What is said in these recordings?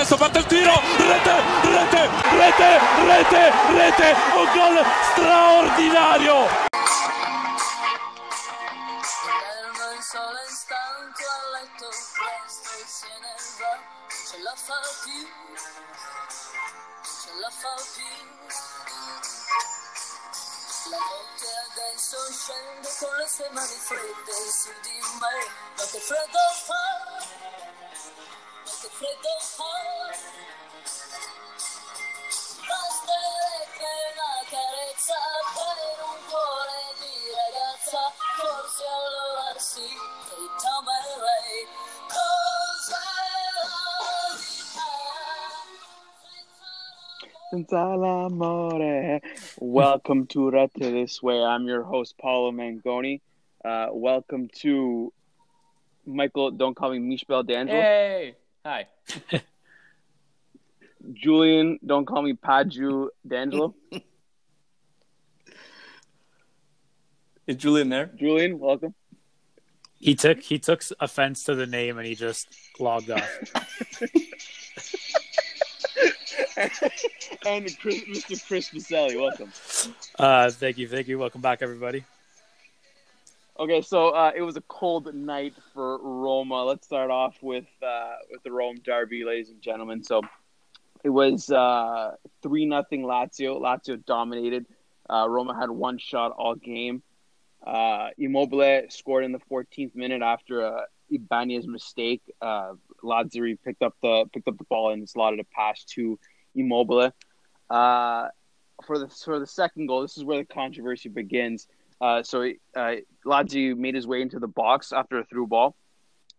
adesso parte il tiro, rete, rete, rete, rete, rete, un gol straordinario! La notte adesso scende con le sue mani fredde su di me, ma che freddo fa? Welcome to Rete This Way. I'm your host, Paulo Mangoni. Uh, welcome to Michael, don't call me Mishbel D'Angelo. Hi. Julian, don't call me Paju D'Angelo. Is Julian there? Julian, welcome. He took he took offense to the name and he just logged off. and Chris, Mr. Chris Vaselli, welcome. Uh, thank you, thank you. Welcome back, everybody. Okay, so uh, it was a cold night for Roma. Let's start off with uh, with the Rome derby, ladies and gentlemen. So it was uh, three nothing Lazio. Lazio dominated. Uh, Roma had one shot all game. Uh, Immobile scored in the 14th minute after a Ibanez mistake. Uh, Lazio picked up the picked up the ball and slotted a pass to Immobile. Uh, for the for the second goal, this is where the controversy begins. Uh, so uh, Lazio made his way into the box after a through ball,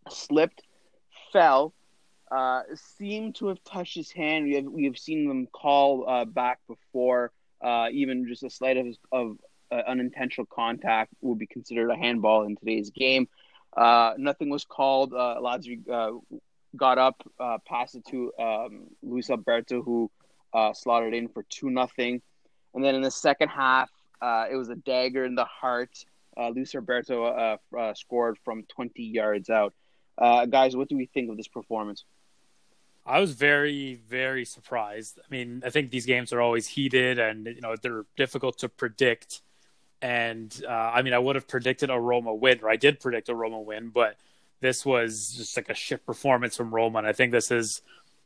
slipped, fell, uh, seemed to have touched his hand. We have we have seen them call uh, back before, uh, even just a slight of of uh, unintentional contact would be considered a handball in today's game. Uh, nothing was called. Uh, Lazio got up, passed it to um, Luis Alberto, who slaughtered in for two nothing, and then in the second half, uh, it was a dagger in the heart. Uh, Luis Roberto uh, uh, scored from 20 yards out. Uh, guys, what do we think of this performance? I was very, very surprised. I mean, I think these games are always heated and you know they're difficult to predict. And uh, I mean, I would have predicted a Roma win, or I did predict a Roma win, but this was just like a shit performance from Roma, and I think this is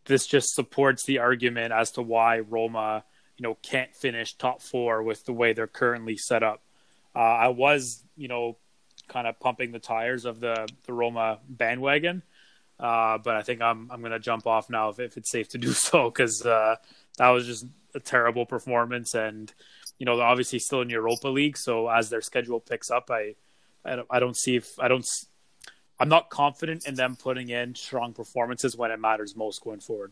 this just supports the argument as to why Roma, you know, can't finish top four with the way they're currently set up. Uh, I was, you know, kind of pumping the tires of the the Roma bandwagon, uh, but I think I'm I'm gonna jump off now if, if it's safe to do so because uh, that was just a terrible performance, and you know they're obviously still in Europa League, so as their schedule picks up, I I don't, I don't see if I don't I'm not confident in them putting in strong performances when it matters most going forward.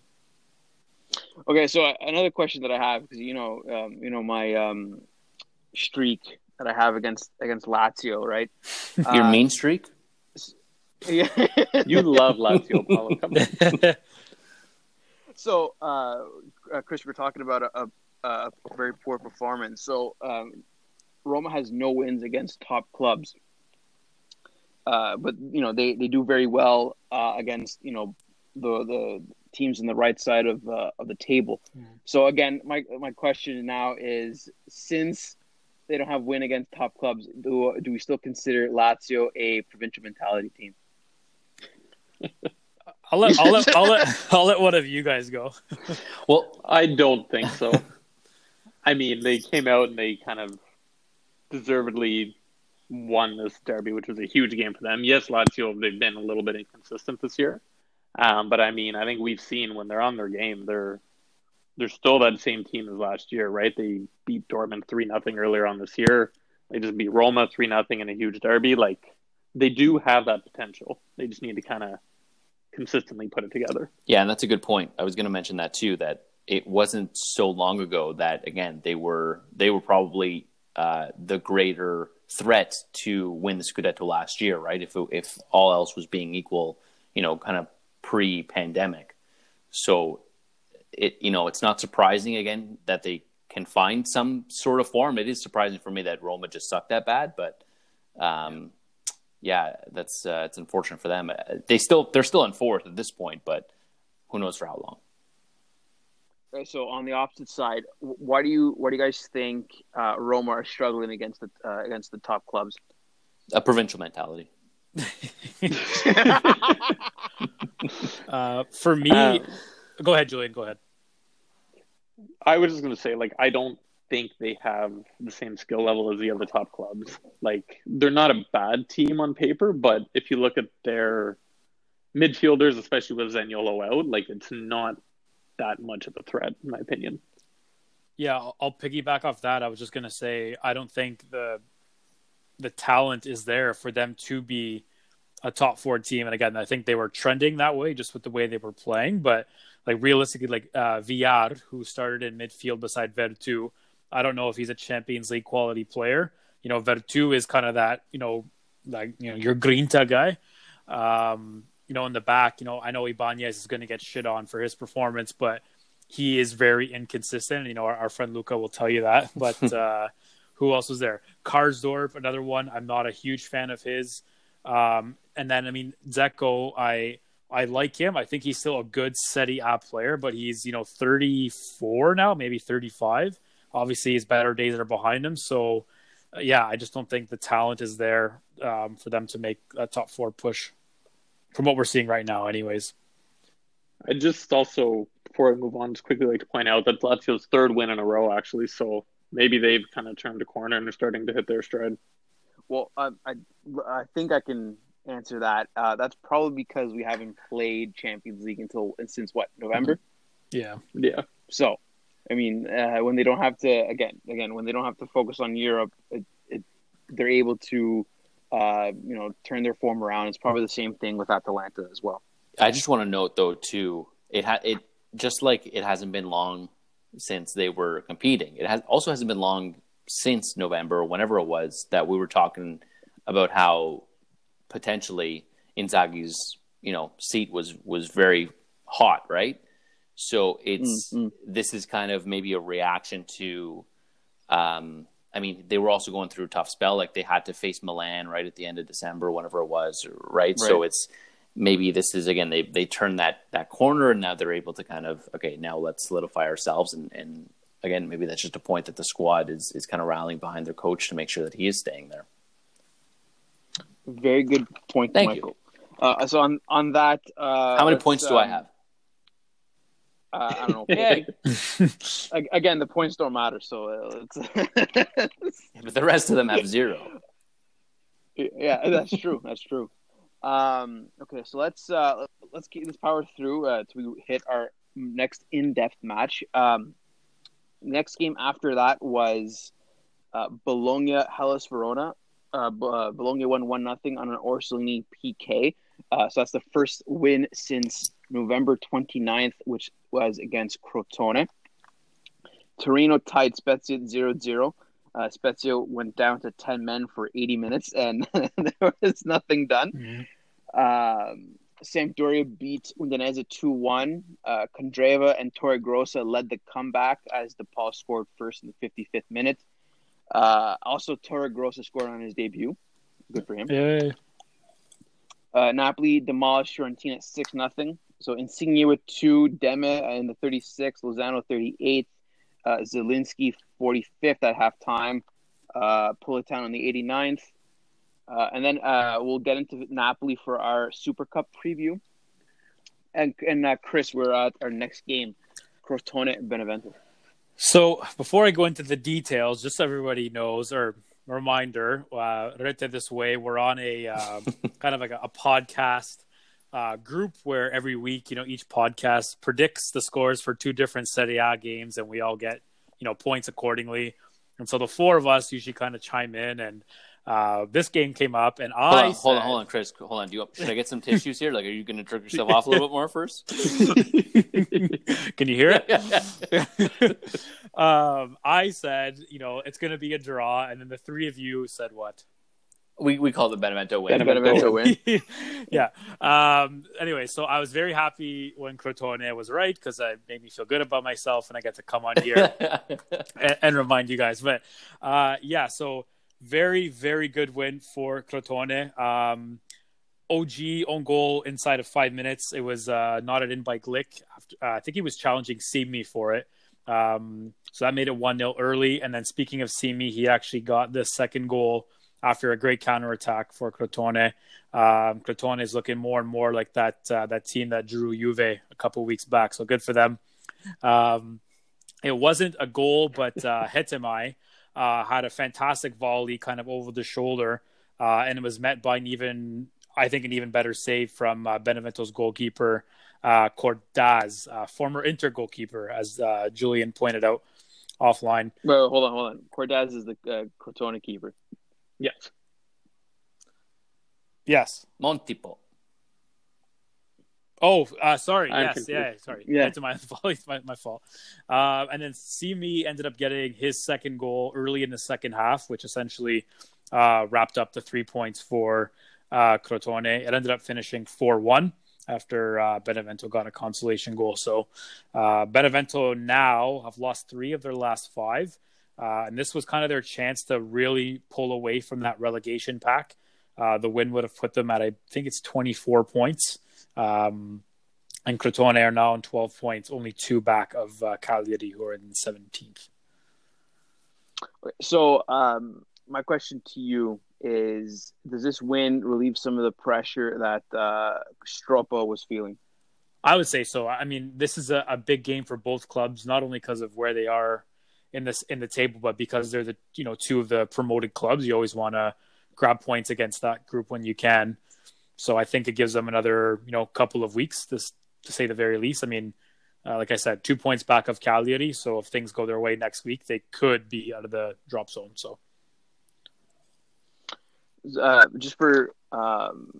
Okay, so uh, another question that I have because you know, um, you know my um, streak that I have against against Lazio, right? Your Uh, mean streak? Yeah. You love Lazio, Paulo. Come on. So, uh, uh, Chris, we're talking about a, a, a very poor performance. So, um, Roma has no wins against top clubs, uh, but you know they, they do very well uh, against you know the the teams in the right side of uh, of the table. So again, my my question now is since they don't have win against top clubs, do do we still consider Lazio a provincial mentality team? I'll let I'll let I'll let, I'll let one of you guys go. Well, I don't think so. I mean, they came out and they kind of deservedly won this derby, which was a huge game for them. Yes, Lazio they've been a little bit inconsistent this year, um, but I mean, I think we've seen when they're on their game, they're they're still that same team as last year, right? They beat Dortmund three nothing earlier on this year. They just beat Roma three nothing in a huge derby. Like they do have that potential. They just need to kind of consistently put it together. Yeah, and that's a good point. I was going to mention that too. That it wasn't so long ago that again they were they were probably uh, the greater threat to win the Scudetto last year, right? If if all else was being equal, you know, kind of pre-pandemic. So it you know it's not surprising again that they can find some sort of form. It is surprising for me that Roma just sucked that bad, but um, yeah, that's uh, it's unfortunate for them. Uh, They still they're still in fourth at this point, but who knows for how long. So on the opposite side, why do you why do you guys think uh, Roma are struggling against the uh, against the top clubs? A provincial mentality. Uh, for me, Um, go ahead, Julian. Go ahead. I was just going to say, like, I don't think they have the same skill level as the other top clubs. Like, they're not a bad team on paper, but if you look at their midfielders, especially with Zaniolo out, like, it's not that much of a threat, in my opinion. Yeah, I'll, I'll piggyback off that. I was just gonna say I don't think the the talent is there for them to be a top four team. And again, I think they were trending that way just with the way they were playing. But like realistically, like uh, Villar, who started in midfield beside Veretout, I don't know if he's a Champions League quality player. You know, Veretout is kind of that you know like you know your Grinta guy. Um, you know, in the back, you know, I know Ibanez is going to get shit on for his performance, but he is very inconsistent. You know, our, our friend Luca will tell you that. But uh, who else was there? Karsdorp, another one. I'm not a huge fan of his. Um, and then, I mean, Dzeko, I I like him. I think he's still a good Serie A player, but he's you know 34 now, maybe 35. Obviously, his better days are behind him. So, uh, yeah, I just don't think the talent is there um, for them to make a top four push. From what we're seeing right now, anyways. I just also, before I move on, just quickly like to point out that Lazio's third win in a row, actually. So maybe they've kind of turned a corner and are starting to hit their stride. Well, I, I, I think I can answer that. Uh, that's probably because we haven't played Champions League until since what November. Yeah. Yeah. So, I mean, uh, when they don't have to again, again, when they don't have to focus on Europe, it, it, they're able to, uh, you know, turn their form around. It's probably the same thing with Atalanta as well. I just want to note though too, it had it just like it hasn't been long since they were competing. It has also hasn't been long since November, or whenever it was, that we were talking about how potentially Inzaghi's you know seat was was very hot, right? So it's Mm, mm. this is kind of maybe a reaction to. Um, I mean, they were also going through a tough spell. Like they had to face Milan right at the end of December, whenever it was, right? So it's maybe this is again they they turned that that corner and now they're able to kind of okay now let's solidify ourselves and and again maybe that's just a point that the squad is is kind of rallying behind their coach to make sure that he is staying there. Very good point, Thank you. Michael. Uh, so on on that, uh, How many let's, points do I um, have? Uh, I don't know. Yay. Again, the points don't matter. So uh, it's But the rest of them have zero. yeah, that's true. That's true. Um, okay, so let's uh, let's keep this power through uh, to hit our next in-depth match. Um, next game after that was uh, Bologna Hellas Verona. Uh, uh, Bologna won one nothing on an Orsolini PK. Uh, so that's the first win since November 29th, which was against Crotone. Torino tied Spezia 0-0. Uh, Spezia went down to 10 men for 80 minutes, and there was nothing done. Um, Sampdoria beat Udinese 2-1. Uh, Candreva and Torregrossa led the comeback as the Paul scored first in the 55th minute. Uh, also, Torregrossa scored on his debut. Good for him. Yay. Uh, Napoli demolished Fiorentina 6 0. So Insigne with two, Demme in the 36th, Lozano 38th, uh, Zielinski 45th at halftime, uh, Politano in the 89th. Uh, and then uh, we'll get into Napoli for our Super Cup preview. And, and uh, Chris, we're at our next game, Crotone and Benevento. So before I go into the details, just so everybody knows, or reminder, uh, Rete This Way, we're on a uh, kind of like a, a podcast uh, group where every week, you know, each podcast predicts the scores for two different Serie A games, and we all get, you know, points accordingly. And so the four of us usually kind of chime in, and uh, this game came up, and Hold I on, hold on, hold on, Chris. Hold on. Do you should I get some tissues here? Like, are you going to jerk yourself off a little bit more first? Can you hear it? um, I said, you know, it's going to be a draw, and then the three of you said what? We we call the Benevento win. Benevento win. yeah. Um, anyway, so I was very happy when Crotone was right because it made me feel good about myself, and I get to come on here and, and remind you guys. But uh, yeah, so very very good win for Crotone. Um, OG own goal inside of five minutes. It was uh, knotted in by Glik. After, uh, I think he was challenging Simy for it. Um, so that made it 1 0 early. And then speaking of Simy, he actually got the second goal after a great counterattack for Crotone. Um, Crotone is looking more and more like that uh, that team that drew Juve a couple weeks back. So good for them. Um, it wasn't a goal, but uh, Hetemaj uh, had a fantastic volley kind of over the shoulder. Uh, and it was met by an even, I think, an even better save from uh, Benevento's goalkeeper, uh, Cordaz, uh, former Inter goalkeeper, as Julian pointed out offline. Well, hold on, hold on. Cordaz is the Crotone keeper. Yes. Yes. Montipo. Oh, uh, sorry. I'm yes, confused. yeah, sorry. Yeah. That's my fault. It's my, my fault. Uh, and then Simy ended up getting his second goal early in the second half, which essentially uh, wrapped up the three points for uh, Crotone. It ended up finishing 4 1 after uh, Benevento got a consolation goal. So uh, Benevento now have lost three of their last five. Uh, and this was kind of their chance to really pull away from that relegation pack. Uh, the win would have put them at, I think it's 24 points. Um, and Crotone are now on 12 points, only two back of uh, Cagliari, who are in 17th. So, um, my question to you is: Does this win relieve some of the pressure that uh, was feeling? I would say so. I mean, this is a, a big game for both clubs, not only because of where they are in this in the table, but because they're the you know two of the promoted clubs. You always want to grab points against that group when you can. So I think it gives them another you know couple of weeks to to say the very least. I mean, uh, like I said, two points back of Cagliari. So if things go their way next week, they could be out of the drop zone. So Uh, just for um,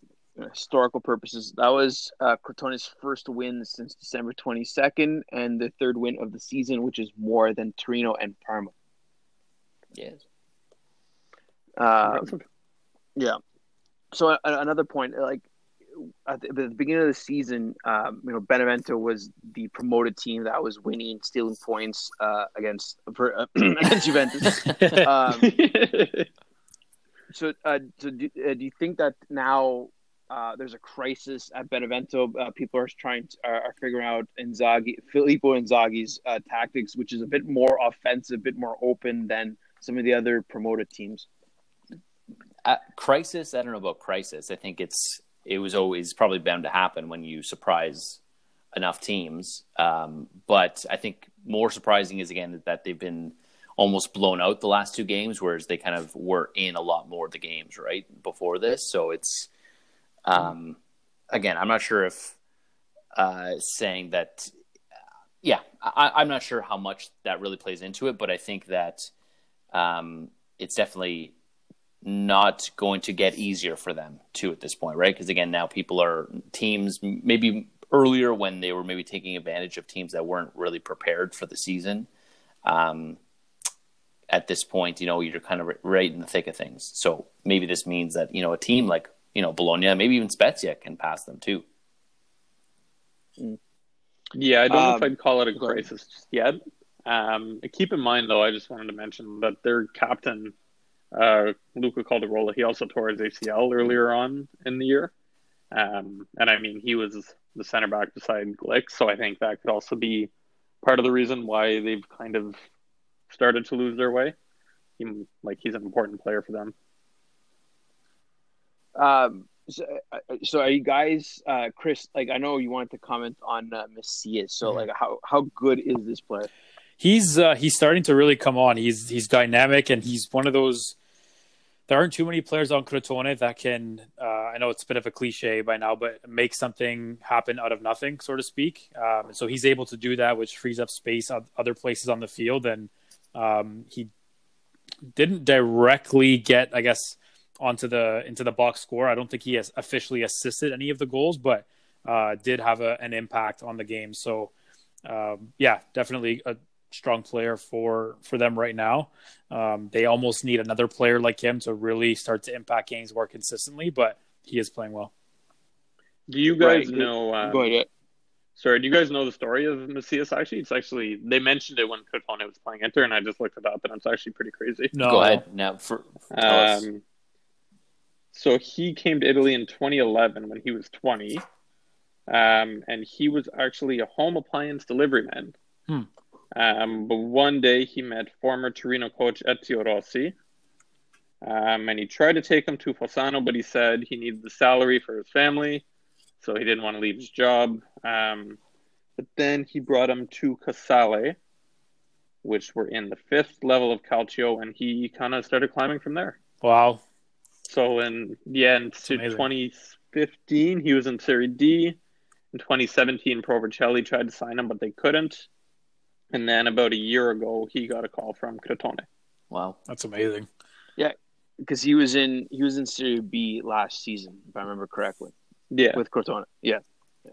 historical purposes, that was uh, Crotone's first win since December 22nd, and the third win of the season, which is more than Torino and Parma. Yes. Um, Yeah. So a- another point, like at the, at the beginning of the season, um, you know, Benevento was the promoted team that was winning, stealing points uh, against for, uh, against Juventus. Um, so, uh, so do, uh, do you think that now uh, there's a crisis at Benevento? Uh, people are trying to, are, are figuring out Inzaghi, Filippo Inzaghi's uh, tactics, which is a bit more offensive, a bit more open than some of the other promoted teams. Uh, crisis. I don't know about crisis. I think it's it was always probably bound to happen when you surprise enough teams. Um, but I think more surprising is again that they've been almost blown out the last two games, whereas they kind of were in a lot more of the games right before this. So it's um, again, I'm not sure if uh, saying that. Yeah, I, I'm not sure how much that really plays into it, but I think that um, it's definitely not going to get easier for them too at this point, right? Because again, now people are teams maybe earlier when they were maybe taking advantage of teams that weren't really prepared for the season. Um, at this point, you know, you're kind of right in the thick of things. So maybe this means that you know a team like you know Bologna, maybe even Spezia can pass them too. Yeah, I don't know if Um, I'd call it a crisis just yet. Um, keep in mind, though, I just wanted to mention that their captain, uh, Luca Caldirola, he also tore his ACL earlier on in the year. Um, and I mean, he was the center back beside Glik, so I think that could also be part of the reason why they've kind of started to lose their way. He, like, he's an important player for them. Um, so, uh, so are you guys, uh, Chris? Like, I know you wanted to comment on uh, Messias. So, like, how how good is this player? he's uh, he's starting to really come on. He's he's dynamic and he's one of those. There aren't too many players on Crotone that can. Uh, I know it's a bit of a cliche by now, but make something happen out of nothing, so to speak. Um, so he's able to do that, which frees up space on other places on the field. And um, he didn't directly get, I guess, onto the into the box score. I don't think he has officially assisted any of the goals, but uh, did have a, an impact on the game. So um, yeah, definitely a strong player for for them right now. Um, they almost need another player like him to really start to impact games more consistently, but he is playing well. Do you guys Right. know? Um, Go ahead. Sorry, do you guys know the story of Messias? Actually, it's actually they mentioned it when Crotone was playing Inter, and I just looked it up, and it's actually pretty crazy. No, Go ahead now. For, tell us. Um, So he came to Italy in 2011 when he was 20, um, and he was actually a home appliance delivery man. Hmm. Um, but one day he met former Torino coach Ezio Rossi, um, and he tried to take him to Fossano, but he said he needed the salary for his family, so he didn't want to leave his job. Um, but then he brought him to Casale, which were in the fifth level of Calcio, and he kind of started climbing from there. Wow. So in yeah, in amazing. 2015, he was in Serie D. In 2017, Pro Vercelli tried to sign him, but they couldn't. And then about a year ago, he got a call from Crotone. Wow. That's amazing. Yeah, because he was in he was in Serie B last season, if I remember correctly, Yeah, with Crotone. Yeah, yeah.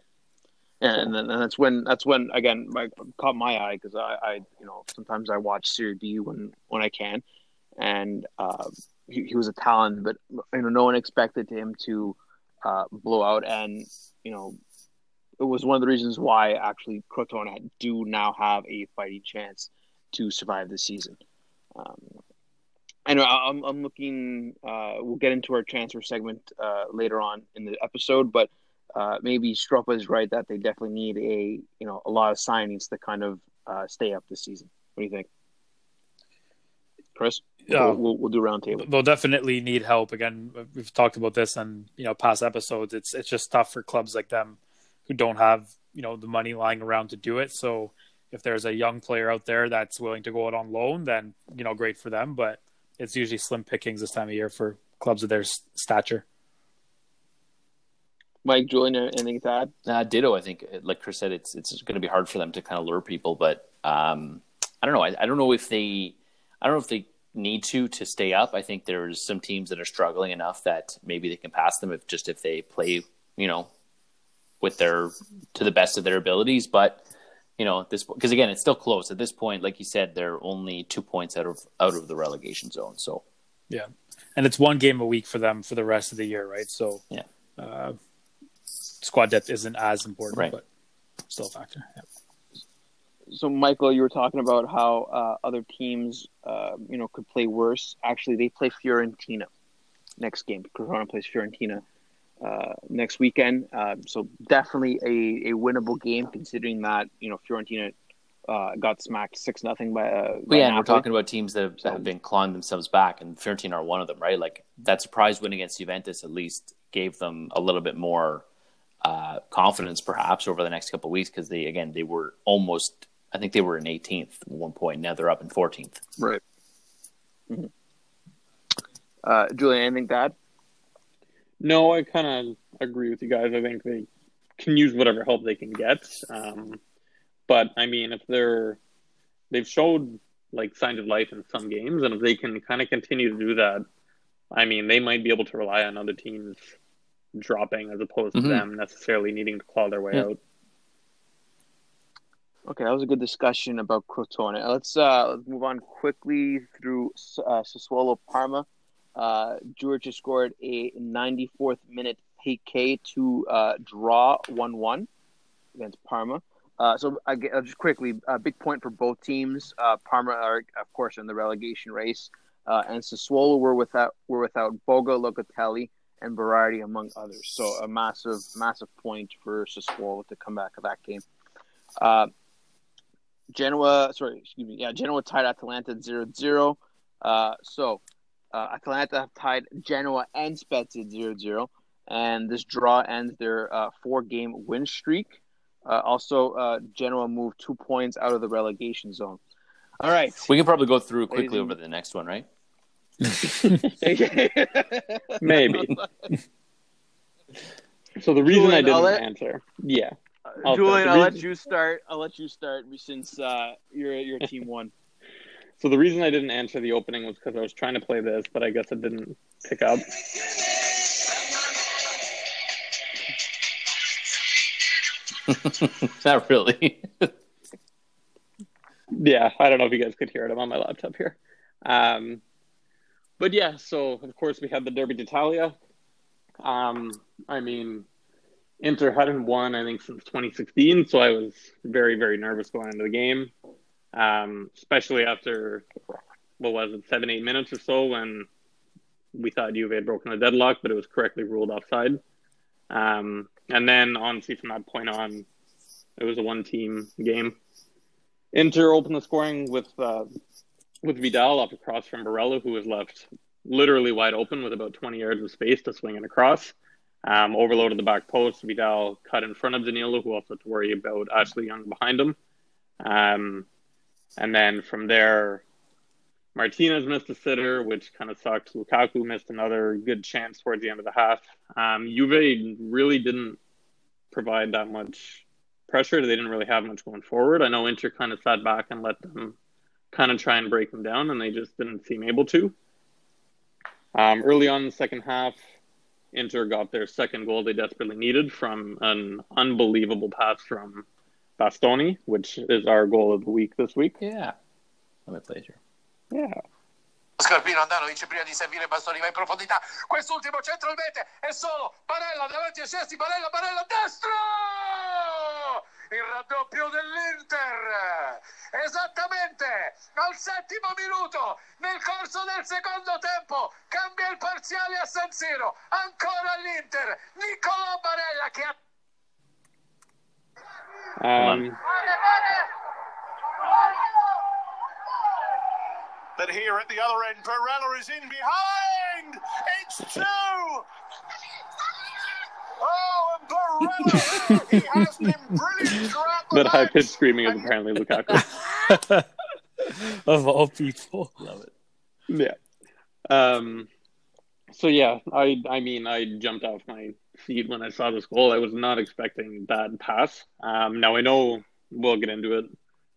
And then and that's when that's when again my, caught my eye because I, I you know sometimes I watch Serie B when when I can, and uh, he, he was a talent, but you know no one expected him to uh, blow out, and you know it was one of the reasons why actually Crotone do now have a fighting chance to survive this season. Um, I know I'm, I'm looking. Uh, we'll get into our transfer segment uh, later on in the episode, but uh, maybe Stroppa is right that they definitely need a you know a lot of signings to kind of uh, stay up this season. What do you think, Chris? Yeah. We'll, we'll, we'll do round table. They'll definitely need help. Again, we've talked about this on you know past episodes. It's it's just tough for clubs like them who don't have you know the money lying around to do it. So if there's a young player out there that's willing to go out on loan, then you know great for them. But it's usually slim pickings this time of year for clubs of their stature. Mike, Julian, anything to add? Uh, ditto. I think, like Chris said, it's it's going to be hard for them to kind of lure people. But um, I don't know. I, I don't know if they, I don't know if they need to to stay up. I think there's some teams that are struggling enough that maybe they can pass them if just if they play, you know, with their to the best of their abilities. But you know, this because again, it's still close at this point. Like you said, they're only two points out of out of the relegation zone. So Yeah, and it's one game a week for them for the rest of the year, right? So Yeah. uh, squad depth isn't as important, Right. but still a factor. Yeah. So, Michael, you were talking about how uh, other teams, uh, you know, could play worse. Actually, they play Fiorentina next game. Corona plays Fiorentina uh, next weekend. Uh, so, definitely a, a winnable game, considering that you know Fiorentina uh, got smacked six nothing by. Uh, by yeah, and we're talking about teams that have, So- have been clawing themselves back, and Fiorentina are one of them, right? Like that surprise win against Juventus at least gave them a little bit more uh, confidence, perhaps, over the next couple of weeks because they again they were almost, I think they were in 18th at one point. Now they're up in 14th. Right. hmm Uh, Julian, anything to add? No, I kind of agree with you guys. I think they can use whatever help they can get. Um, but I mean, if they're they've showed like signs of life in some games, and if they can kind of continue to do that, I mean, they might be able to rely on other teams dropping as opposed to Mhm. them necessarily needing to claw their way Yeah. out. Okay, that was a good discussion about Crotone. Let's uh, let's move on quickly through uh, Sassuolo Parma. Uh, Georgia scored a 94th minute PK to uh, draw 1 1 against Parma. Uh, so, get, uh, just quickly, a big point for both teams. Uh, Parma are, of course, in the relegation race, uh, and Sassuolo were without were without Boga, Locatelli, and Berardi, among others. So, a massive, massive point for Sassuolo to come back of that game. Genoa, sorry, excuse me. Yeah, Genoa tied Atalanta 0-0. Uh, so uh, Atalanta have tied Genoa and Spezia 0-0, and this draw ends their uh, four-game win streak. Uh, also, uh, Genoa moved two points out of the relegation zone. All right. We can probably go through quickly Ladies and- over the next one, right? Maybe. So the reason I Julian, I'll didn't let- answer, yeah, I'll Julian, start. I'll let you start. I'll let you start since uh, your your team won. So the reason I didn't answer the opening was because I was trying to play this, but I guess it didn't pick up. Not really. Yeah, I don't know if you guys could hear it. I'm on my laptop here. Um, but yeah, so of course we had the Derby d'Italia. Um, I mean, Inter hadn't won, I think, since 2016, so I was very, very nervous going into the game, um, especially after what was it, seven, eight minutes or so when we thought Juve had broken the deadlock, but it was correctly ruled offside. Um, and then honestly, from that point on, it was a one-team game. Inter opened the scoring with uh, with Vidal off a cross from Barella, who was left literally wide open with about 20 yards of space to swing it across. Um, overloaded the back post. Vidal cut in front of Danilo, who also had to worry about Ashley Young behind him. Um, and then from there, Martinez missed a sitter, which kind of sucked. Lukaku missed another good chance towards the end of the half. Um, Juve really didn't provide that much pressure. They didn't really have much going forward. I know Inter kind of sat back and let them kind of try and break them down, and they just didn't seem able to. Um, early on in the second half, Inter got their second goal they desperately needed from an unbelievable pass from Bastoni, which is our goal of the week this week. Yeah. Let me play it here. Yeah. Scarpino Handanovic prima di servire Bastoni va in profondità quest'ultimo centro il mette è solo Barella davanti a Szczesny Barella Barella destro il raddoppio dell'Inter esattamente al settimo minuto nel corso del secondo tempo cambia il parziale a San Siro ancora l'Inter Niccolò Barella che ha Um, But here at the other end, Barella is in behind. It's two. Oh, and Barella, he has been brilliant throughout the that high pitched screaming is apparently Lukaku. of all people. Love it. Yeah. Um. So yeah, I I mean I jumped off my seat when I saw this goal. I was not expecting that pass. Um. Now I know we'll get into it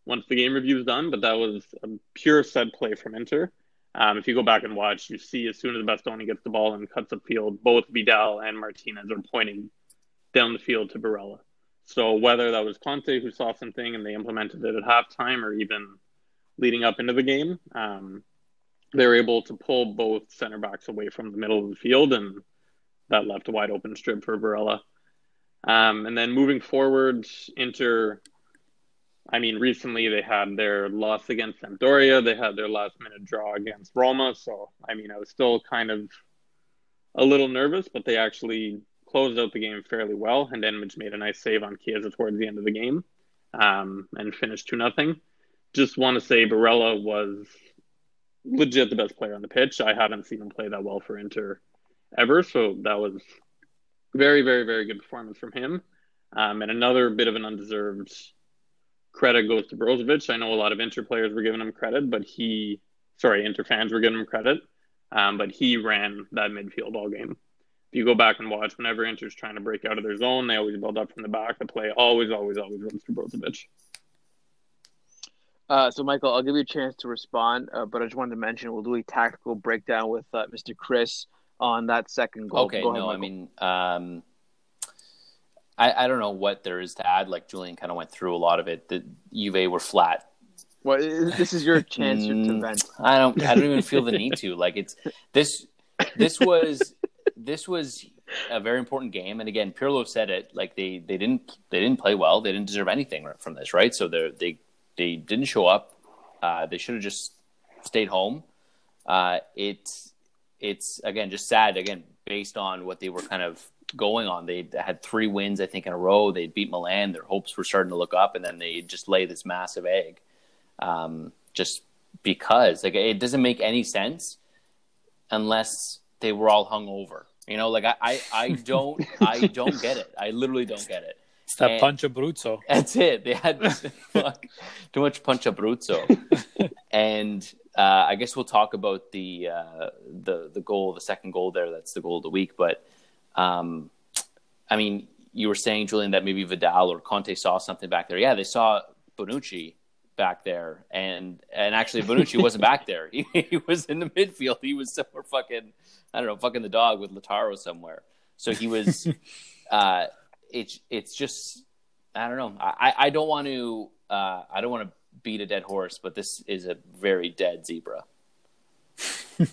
once the game review is done, but that was a pure set play from Inter. Um, if you go back and watch, you see as soon as Bastoni gets the ball and cuts upfield, both Vidal and Martinez are pointing down the field to Barella. So whether that was Conte who saw something and they implemented it at halftime, or even leading up into the game, um, they were able to pull both center backs away from the middle of the field, and that left a wide open strip for Barella. Um, and then moving forward, Inter. I mean, recently they had their loss against Sampdoria. They had their last minute draw against Roma. So, I mean, I was still kind of a little nervous, but they actually closed out the game fairly well. And Enmage made a nice save on Chiesa towards the end of the game um, and finished 2 nothing. Just want to say Barella was legit the best player on the pitch. I haven't seen him play that well for Inter ever. So that was very, very, very good performance from him. Um, and another bit of an undeserved credit goes to Brozovic. I know a lot of Inter players were giving him credit, but he, sorry, Inter fans were giving him credit, um, but he ran that midfield all game. If you go back and watch, whenever Inter's trying to break out of their zone, they always build up from the back. The play always, always, always runs to Brozovic. Uh, so, Michael, I'll give you a chance to respond, uh, but I just wanted to mention we'll do a tactical breakdown with uh, Mr. Chris on that second goal. Okay, Go ahead, no, I mean, um, I, I don't know what there is to add. Like Julian kind of went through a lot of it. The Juve were flat. well, this is your chance to Mm, vent. I don't. I don't even feel the need to. Like it's this. This was this was a very important game, and again, Pirlo said it. Like they they didn't they didn't play well. They didn't deserve anything from this, right? So they they they didn't show up. Uh, they should have just stayed home. Uh, it's it's again just sad. Again, based on what they were kind of going on, they had three wins I think in a row. They beat Milan. Their hopes were starting to look up, and then they just lay this massive egg. Um, just because like it doesn't make any sense unless they were all hungover. You know, like I, I, I don't I don't get it. I literally don't get it. It's that And- punch of Bruzzo. That's it. They had fuck, too much punch abruzzo. and uh, I guess we'll talk about the uh, the the goal, the second goal there. That's the goal of the week. But um, I mean, you were saying, Julian, that maybe Vidal or Conte saw something back there. Yeah, they saw Bonucci back there, and and actually Bonucci wasn't back there. He, he was in the midfield. He was somewhere fucking I don't know, fucking the dog with Lautaro somewhere. So he was. uh, it's it's just I don't know. I I don't want to uh, I don't want to beat a dead horse, but this is a very dead zebra.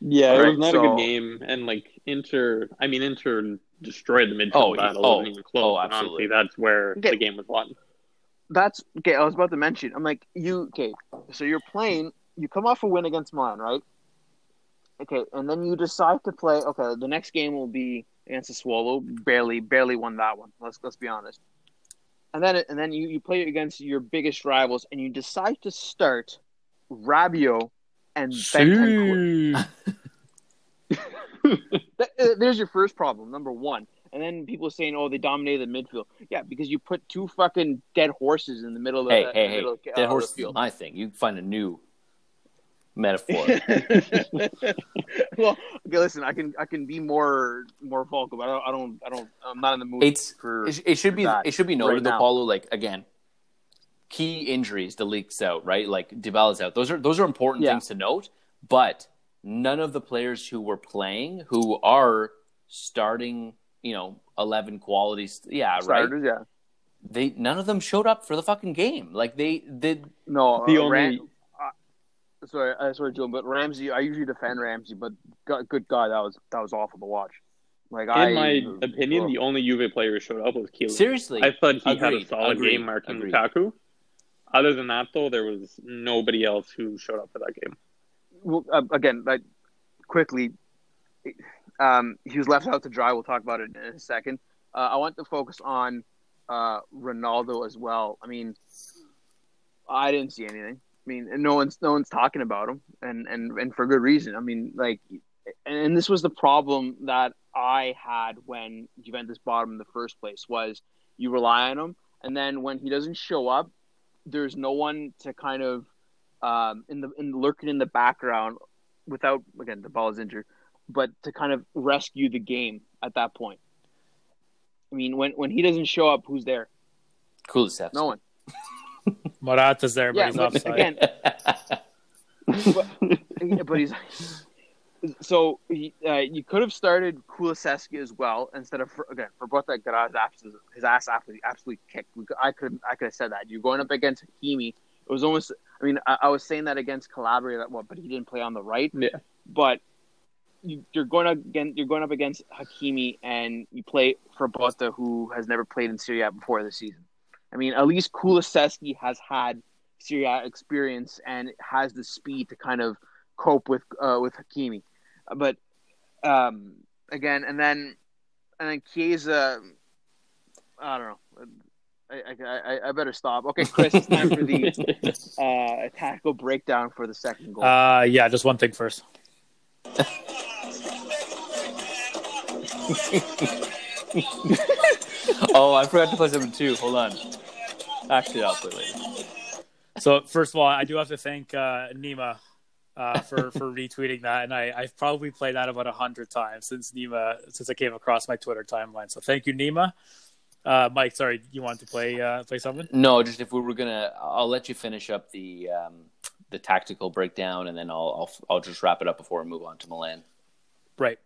Yeah, it Alright, was not a good game, and like Inter, I mean Inter destroyed the midfield Oh, battle. oh, even close. oh, absolutely. honestly, that's where Okay. the game was won. That's okay. I was about to mention. I'm like, you okay? So you're playing. You come off a win against Milan, right? okay, and then you decide to play. Okay, the next game will be against the Swallow. Barely, barely won that one. Let's let's be honest. And then and then you, you play against your biggest rivals, and you decide to start Rabiot and. That- uh, There's your first problem, number one. And then people saying, "Oh, they dominated the midfield." Yeah, because you put two fucking dead horses in the middle of the, Hey, in hey, the hey! middle of, uh, Dead of horse the is field. my thing. You can find a new metaphor. well, okay, listen, I can I can be more more vocal, but I don't I don't, I don't I'm not in the mood it's for it, it should be that it should be noted right though. Paulo. Like again, key injuries, the leaks out, right? Like Dybala's out. Those are those are important Yeah. things to note. But none of the players who were playing, who are starting, you know, eleven qualities, yeah, right. starters. Yeah, They none of them showed up for the fucking game. Like they did. no, The uh, only- Ram- uh, sorry, uh, sorry, Joe, but Ramsey. I usually defend Ramsey, but God, good God, that was that was awful to watch. Like I, In my opinion, well, the only Juve player who showed up was Keelan. Seriously, I thought he had a solid agreed, game marking agreed. Lukaku. Other than that, though, there was nobody else who showed up for that game. well, uh, again, like quickly, um, he was left out to dry. We'll talk about it in a second. Uh, I want to focus on uh, Ronaldo as well. I mean, I didn't see anything. I mean, no one's no one's talking about him, and and and for good reason. I mean, like, and this was the problem that I had when Juventus bought him in the first place was you rely on him, and then when he doesn't show up, there's no one to kind of um, in the in lurking in the background without again the ball is injured, but to kind of rescue the game at that point. I mean, when when he doesn't show up, who's there? Kulusevski. No one. Morata's there, but Yeah, he's but offside. again, but, but he's so he, uh, you could have started Kulusevski as well instead of again for both that got his ass his ass absolutely absolutely kicked. We could- I could I could have said that you're going up against Hakimi. It was almost. I mean, I, I was saying that against Calabria that what, but he didn't play on the right. Yeah. But you, you're going up against you're going up against Hakimi, and you play Frabotta, who has never played in Serie A before this season. I mean, at least Kulusevski has had Serie A experience and has the speed to kind of cope with uh, with Hakimi. But um, again, and then and then Chiesa, I don't know. I, I, I, I better stop. Okay, Chris, it's time for the uh, tactical breakdown for the second goal. Uh, yeah, just one thing first. oh, I forgot to play something too. Hold on. Actually, I'll play later. So first of all, I do have to thank uh, Nima uh, for for retweeting that, and I, I've probably played that about a hundred times since Nima since I came across my Twitter timeline. So thank you, Nima. Uh, Mike, sorry, you wanted to play uh, play something? No, just if we were gonna, I'll let you finish up the um, the tactical breakdown, and then I'll, I'll I'll just wrap it up before we move on to Milan. Right.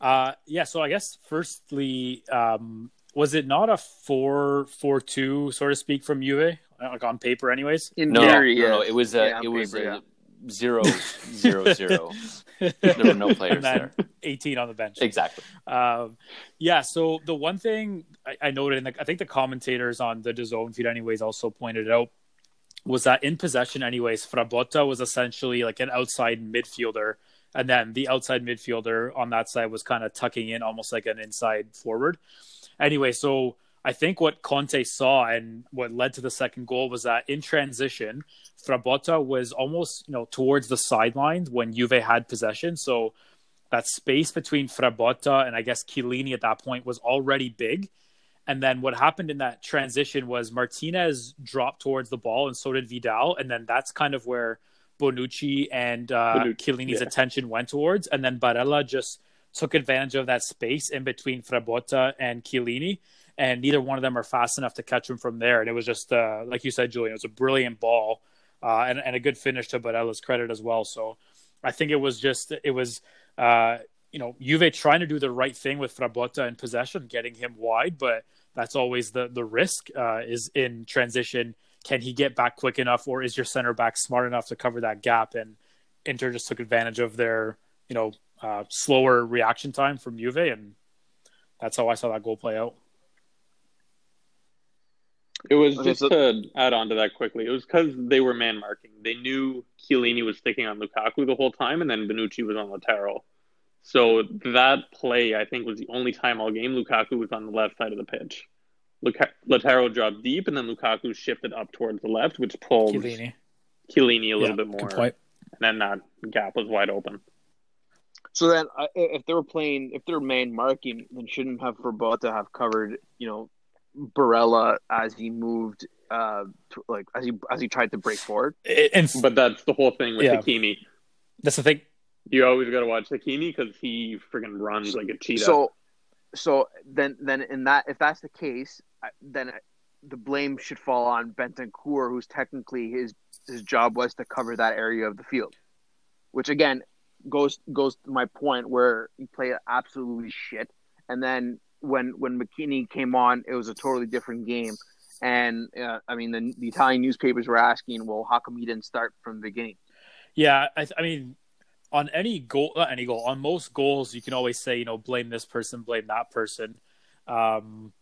Uh, yeah. So I guess firstly, um, was it not a four four two, so to speak, from Juve, like on paper, anyways? In No, theory, no, no, it was a Yeah, it was paper, uh, yeah. zero zero zero. There were no players there. 18 on the bench. Exactly. Um, yeah. So the one thing I, I noted, and I think the commentators on the DAZN feed, anyways, also pointed out was that in possession, anyways, Frabotta was essentially like an outside midfielder, and then the outside midfielder on that side was kind of tucking in almost like an inside forward. Anyway, so I think what Conte saw and what led to the second goal was that in transition, Frabotta was almost you know towards the sidelines when Juve had possession. So that space between Frabotta and I guess Chiellini at that point was already big. And then what happened in that transition was Martinez dropped towards the ball, and so did Vidal. And then that's kind of where Bonucci and uh, Bonucci, Chiellini's yeah. attention went towards. And then Barella just took advantage of that space in between Frabotta and Chiellini. And neither one of them are fast enough to catch him from there. And it was just, uh, like you said, Julian, it was a brilliant ball uh, and, and a good finish to Barella's credit as well. So I think it was just, it was, uh, you know, Juve trying to do the right thing with Frabotta in possession, getting him wide, but that's always the the risk uh, is in transition. Can he get back quick enough, or is your center back smart enough to cover that gap? And Inter just took advantage of their, you know, uh, slower reaction time from Juve, and that's how I saw that goal play out. It was just to add on to that quickly. It was because they were man marking. They knew Chiellini was sticking on Lukaku the whole time, and then Bonucci was on Lautaro. So that play, I think, was the only time all game Lukaku was on the left side of the pitch. Luka- Lautaro dropped deep, and then Lukaku shifted up towards the left, which pulled Chiellini. Chiellini a little Yeah, bit more. Good point. And then that gap was wide open. So then, uh, if they were playing, if they're man marking, then shouldn't have Frabotta have covered, you know, Barella as he moved, uh, to, like as he as he tried to break forward. And But that's the whole thing with Yeah. Hakimi. that's the thing. You always got to watch Hakimi because he friggin' runs like a cheetah. So, so then then in that if that's the case, then the blame should fall on Bentancur, who's technically his his job was to cover that area of the field, which again goes goes to my point where he played absolutely shit, and then when when McKennie came on, it was a totally different game. And uh, I mean, the, the Italian newspapers were asking, "Well, how come he didn't start from the beginning?" Yeah, I, I mean, on any goal, not any goal, on most goals, you can always say, you know, blame this person, blame that person. Um,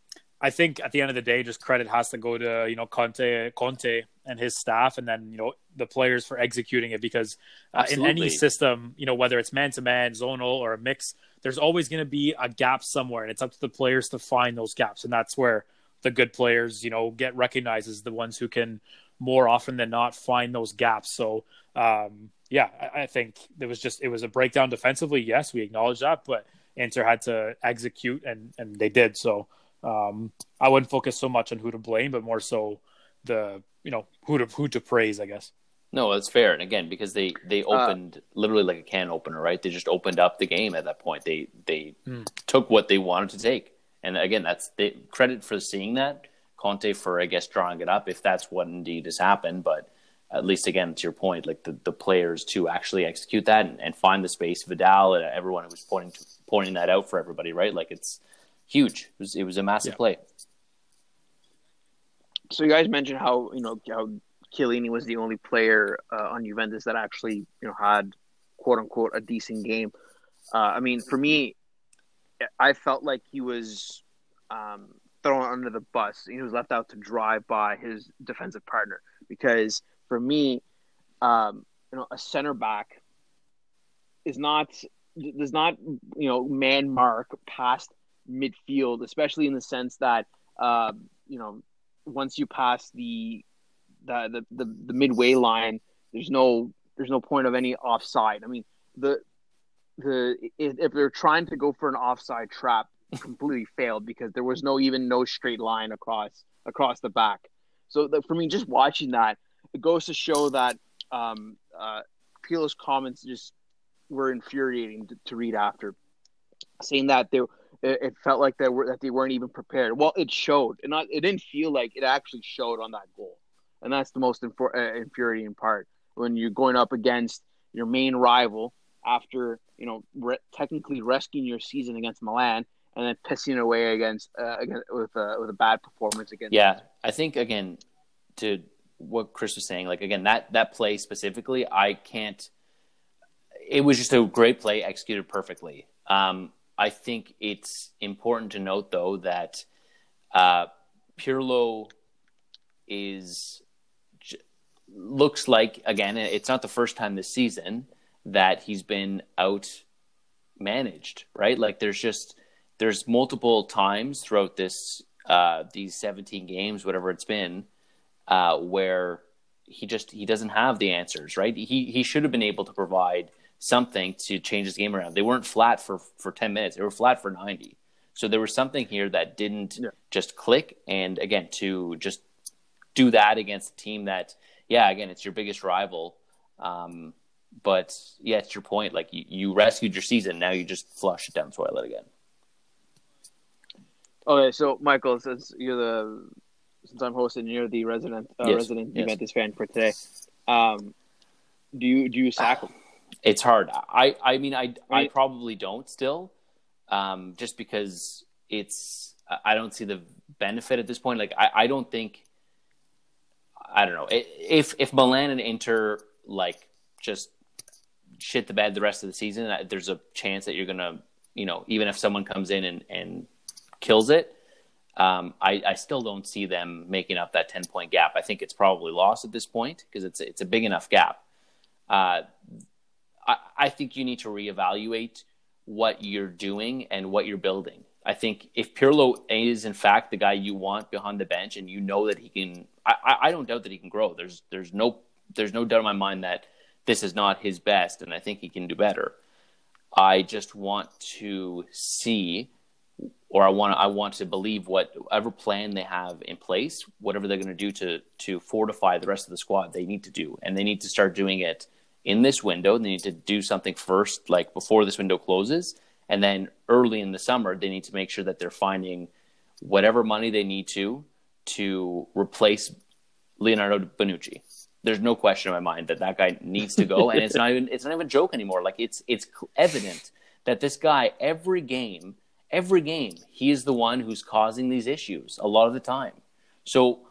I think at the end of the day, just credit has to go to you know Conte, Conte and his staff, and then you know the players for executing it. Because uh, in any system, you know whether it's man to man, zonal, or a mix, there's always going to be a gap somewhere, and it's up to the players to find those gaps, and that's where the good players, you know, get recognized as the ones who can more often than not find those gaps. So um, yeah, I, I think there was just it was a breakdown defensively. Yes, we acknowledge that, but Inter had to execute, and and they did. So um, I wouldn't focus so much on who to blame, but more so the you know who to who to praise, I guess. No, that's fair. And again, because they they opened literally like a can opener, right? They just opened up the game at that point. They they Hmm. took what they wanted to take, and again, that's they, credit for seeing that. Conte for I guess drawing it up if that's what indeed has happened. But at least again to your point, like the, the players to actually execute that and, and find the space. Vidal and everyone who was pointing to, pointing that out for everybody, right? Like it's huge. It was it was a massive Yeah. play. So you guys mentioned how you know how Chiellini was the only player uh, on Juventus that actually you know had quote unquote a decent game. Uh, I mean, for me, I felt like he was um, thrown under the bus. He was left out to dry by his defensive partner because for me, um, you know, a center back is not does not you know man mark past midfield, especially in the sense that uh, you know once you pass the the, the the the midway line, there's no there's no point of any offside. I mean the the if, if they're trying to go for an offside trap, completely failed because there was no even no straight line across across the back. So the, for me, just watching that, it goes to show that um, uh, Pirlo's comments just were infuriating to, to read after, saying that they it, it felt like they were that they weren't even prepared. Well, it showed, and not it didn't feel like it actually showed on that goal, and that's the most infor- uh, infuriating part when you're going up against your main rival after you know re- technically rescuing your season against Milan and then pissing away against, uh, against with a with a bad performance against. Yeah, I think again to what Chris was saying, like again that that play specifically, I can't. It was just a great play executed perfectly. Um, I think it's important to note though that uh, Pirlo is looks like again it's not the first time this season that he's been out managed right like there's just there's multiple times throughout this uh these 17 games whatever it's been uh where he just he doesn't have the answers right? He he should have been able to provide something to change his game around. They weren't flat for for 10 minutes. They were flat for 90 so there was something here that didn't Yeah. just click. And again to just do that against a team that yeah again it's your biggest rival. Um but yeah it's your point. Like you, you rescued your season. Now you just flush it down the toilet again. Okay, so Michael, since you're the since I'm hosting, you're the resident uh, Yes, resident yes. Juventus fan for today. Um, do you do you sack him? it's hard i i mean i i probably don't still um just because it's I- don't see the benefit at this point like i i don't think i don't know if if milan and inter like just shit the bed the rest of the season there's a chance that you're gonna you know even if someone comes in and and kills it um, I, I still don't see them making up that 10 point gap. I think it's probably lost at this point because it's, it's a big enough gap. Uh, I, I think you need to reevaluate what you're doing and what you're building. I think if Pirlo is in fact the guy you want behind the bench, and you know that he can, I, I don't doubt that he can grow. There's there's no there's no doubt in my mind that this is not his best, and I think he can do better. I just want to see, or I want I want to believe whatever plan they have in place, whatever they're going to do to to fortify the rest of the squad, they need to do, and they need to start doing it in this window. They need to do something first, like before this window closes, and then early in the summer, they need to make sure that they're finding whatever money they need to to replace Leonardo Bonucci. There's no question in my mind that that guy needs to go, and it's not even it's not even a joke anymore. Like it's it's evident that this guy every game, every game, he is the one who's causing these issues a lot of the time. So,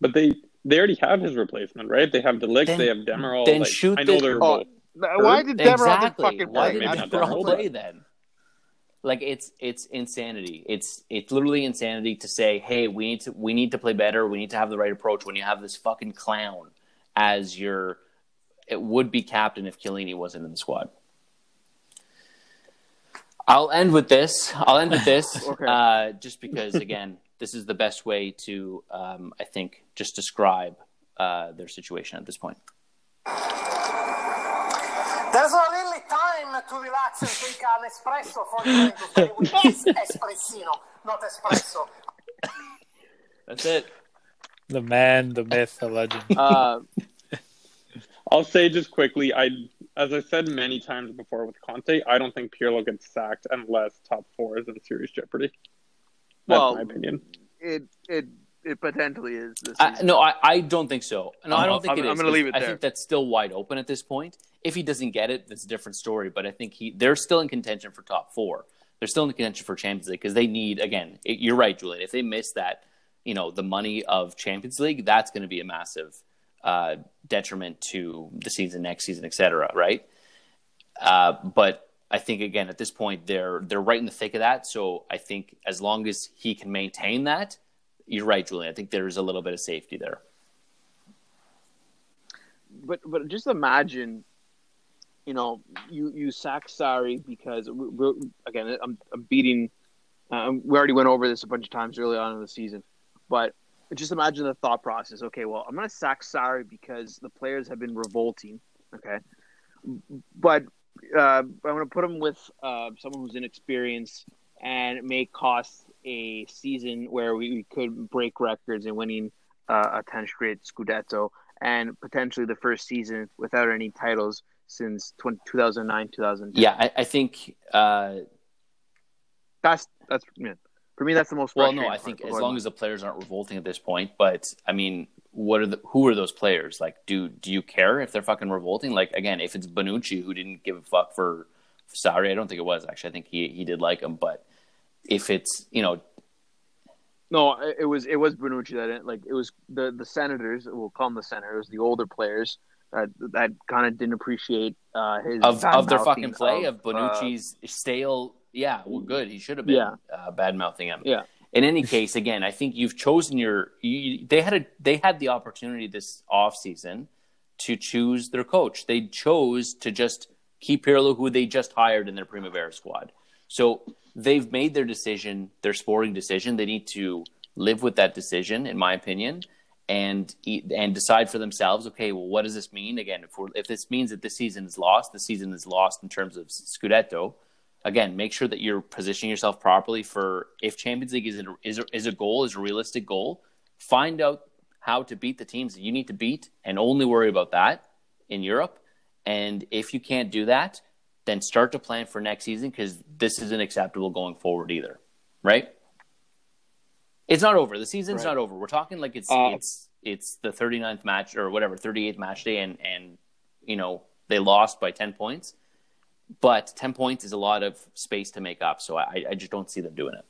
But they they already have his replacement, right? They have De Ligt, Then- they have Demiral. then like, shoot I know the- they're Oh, why did Demiral exactly. fucking Why play? did Maybe they not Demiral, play then? Like it's it's insanity. It's it's literally insanity to say, hey, we need to we need to play better. We need to have the right approach. When you have this fucking clown as your it would be captain if Chiellini wasn't in the squad. I'll end with this. I'll end with this, Okay. uh, just because again, this is the best way to, um, I think, just describe uh, their situation at this point. There's a really time to relax and take an espresso for you to stay with es- espressino, not espresso. That's it. The man, the myth, the legend. Uh, I'll say just quickly, I as I said many times before with Conte, I don't think Pirlo gets sacked unless top four is in serious jeopardy. That's Well, my opinion. it it it potentially is this I, no, I, I don't think so. No, I I'm- don't think I'm- it I'm gonna leave 'cause it I there. think that's still wide open at this point. If he doesn't get it, that's a different story. But I think he they're still in contention for top four. They're still in contention for Champions League because they need again. It, you're right, Julian. If they miss that, you know, the money of Champions League, that's going to be a massive uh, detriment to the season, next season, et cetera, Right? Uh, but I think again at this point they're they're right in the thick of that. So I think as long as he can maintain that, you're right, Julian. I think there's a little bit of safety there. but but just imagine, you know, you you sack Sarri because we, we're, again, I'm I'm beating. Uh, we already went over this a bunch of times early on in the season, but just imagine the thought process. Okay, well, I'm going to sack Sarri because the players have been revolting. Okay, but uh, I'm going to put him with uh, someone who's inexperienced, and it may cost a season where we, we could break records in winning uh, a 10 straight Scudetto and potentially the first season without any titles since 20, 2009 2010 Yeah, I, I think. Uh, that's that's yeah. For me that's the most well, no, I think as long as the players aren't revolting at this point. But I mean, what are the who are those players? Like, do do you care if they're fucking revolting? Like, again, if it's Bonucci who didn't give a fuck for Sorry, I don't think it was actually. I think he he did like him, but if it's you know no it it was it was Bonucci that didn't, like it was the the senators we'll call them the senators the older players that that kind of didn't appreciate uh his of of their fucking play of, uh, Bonucci's stale. Yeah, well, good. He should have been Yeah. uh, bad mouthing him. yeah in any case, again, I think you've chosen your. You, they had a they had the opportunity this off season to choose their coach. They chose to just keep Pirlo, who they just hired in their Primavera squad. So they've made their decision, their sporting decision. They need to live with that decision, in my opinion, and and decide for themselves. Okay, well, what does this mean? Again, if we're, if this means that this season is lost, the season is lost in terms of Scudetto again, make sure that you're positioning yourself properly for if Champions League is a, is a, is a goal, is a realistic goal. Find out how to beat the teams that you need to beat, and only worry about that in Europe. And if you can't do that, then start to plan for next season because this isn't acceptable going forward either, right? It's not over. The season's Right. not over. We're talking like it's Uh, it's it's the 39th match or whatever, 38th match day, and and you know they lost by 10 points but 10 points is a lot of space to make up so i, I just don't see them doing it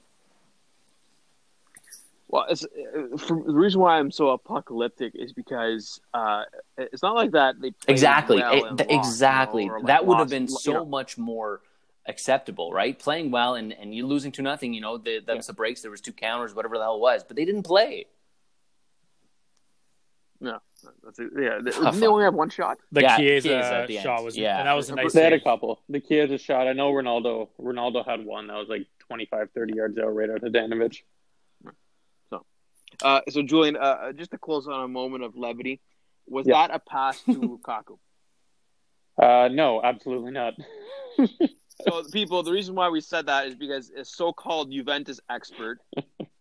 Well, it's, uh, for, the reason why I'm so apocalyptic is because uh, it's not like that. They exactly well It- exactly you or, like, that would have lost, been you so know. much more acceptable, right? Playing well and, and you losing to nothing, you know, the, that was the breaks, there was two counters, whatever the hell it was, but they didn't play. No, that's it. yeah. They, didn't they only have one shot? The Yeah, Chiesa, Chiesa at the end. shot was Yeah. and that was a nice They had a couple. The Chiesa shot. I know Ronaldo. Ronaldo had one that was like 25, 30 yards out right out of Danovich. Uh, so Julian, uh, just to close on a moment of levity, was Yeah. that a pass to Lukaku? Uh, no, absolutely not. So people, the reason why we said that is because a so-called Juventus expert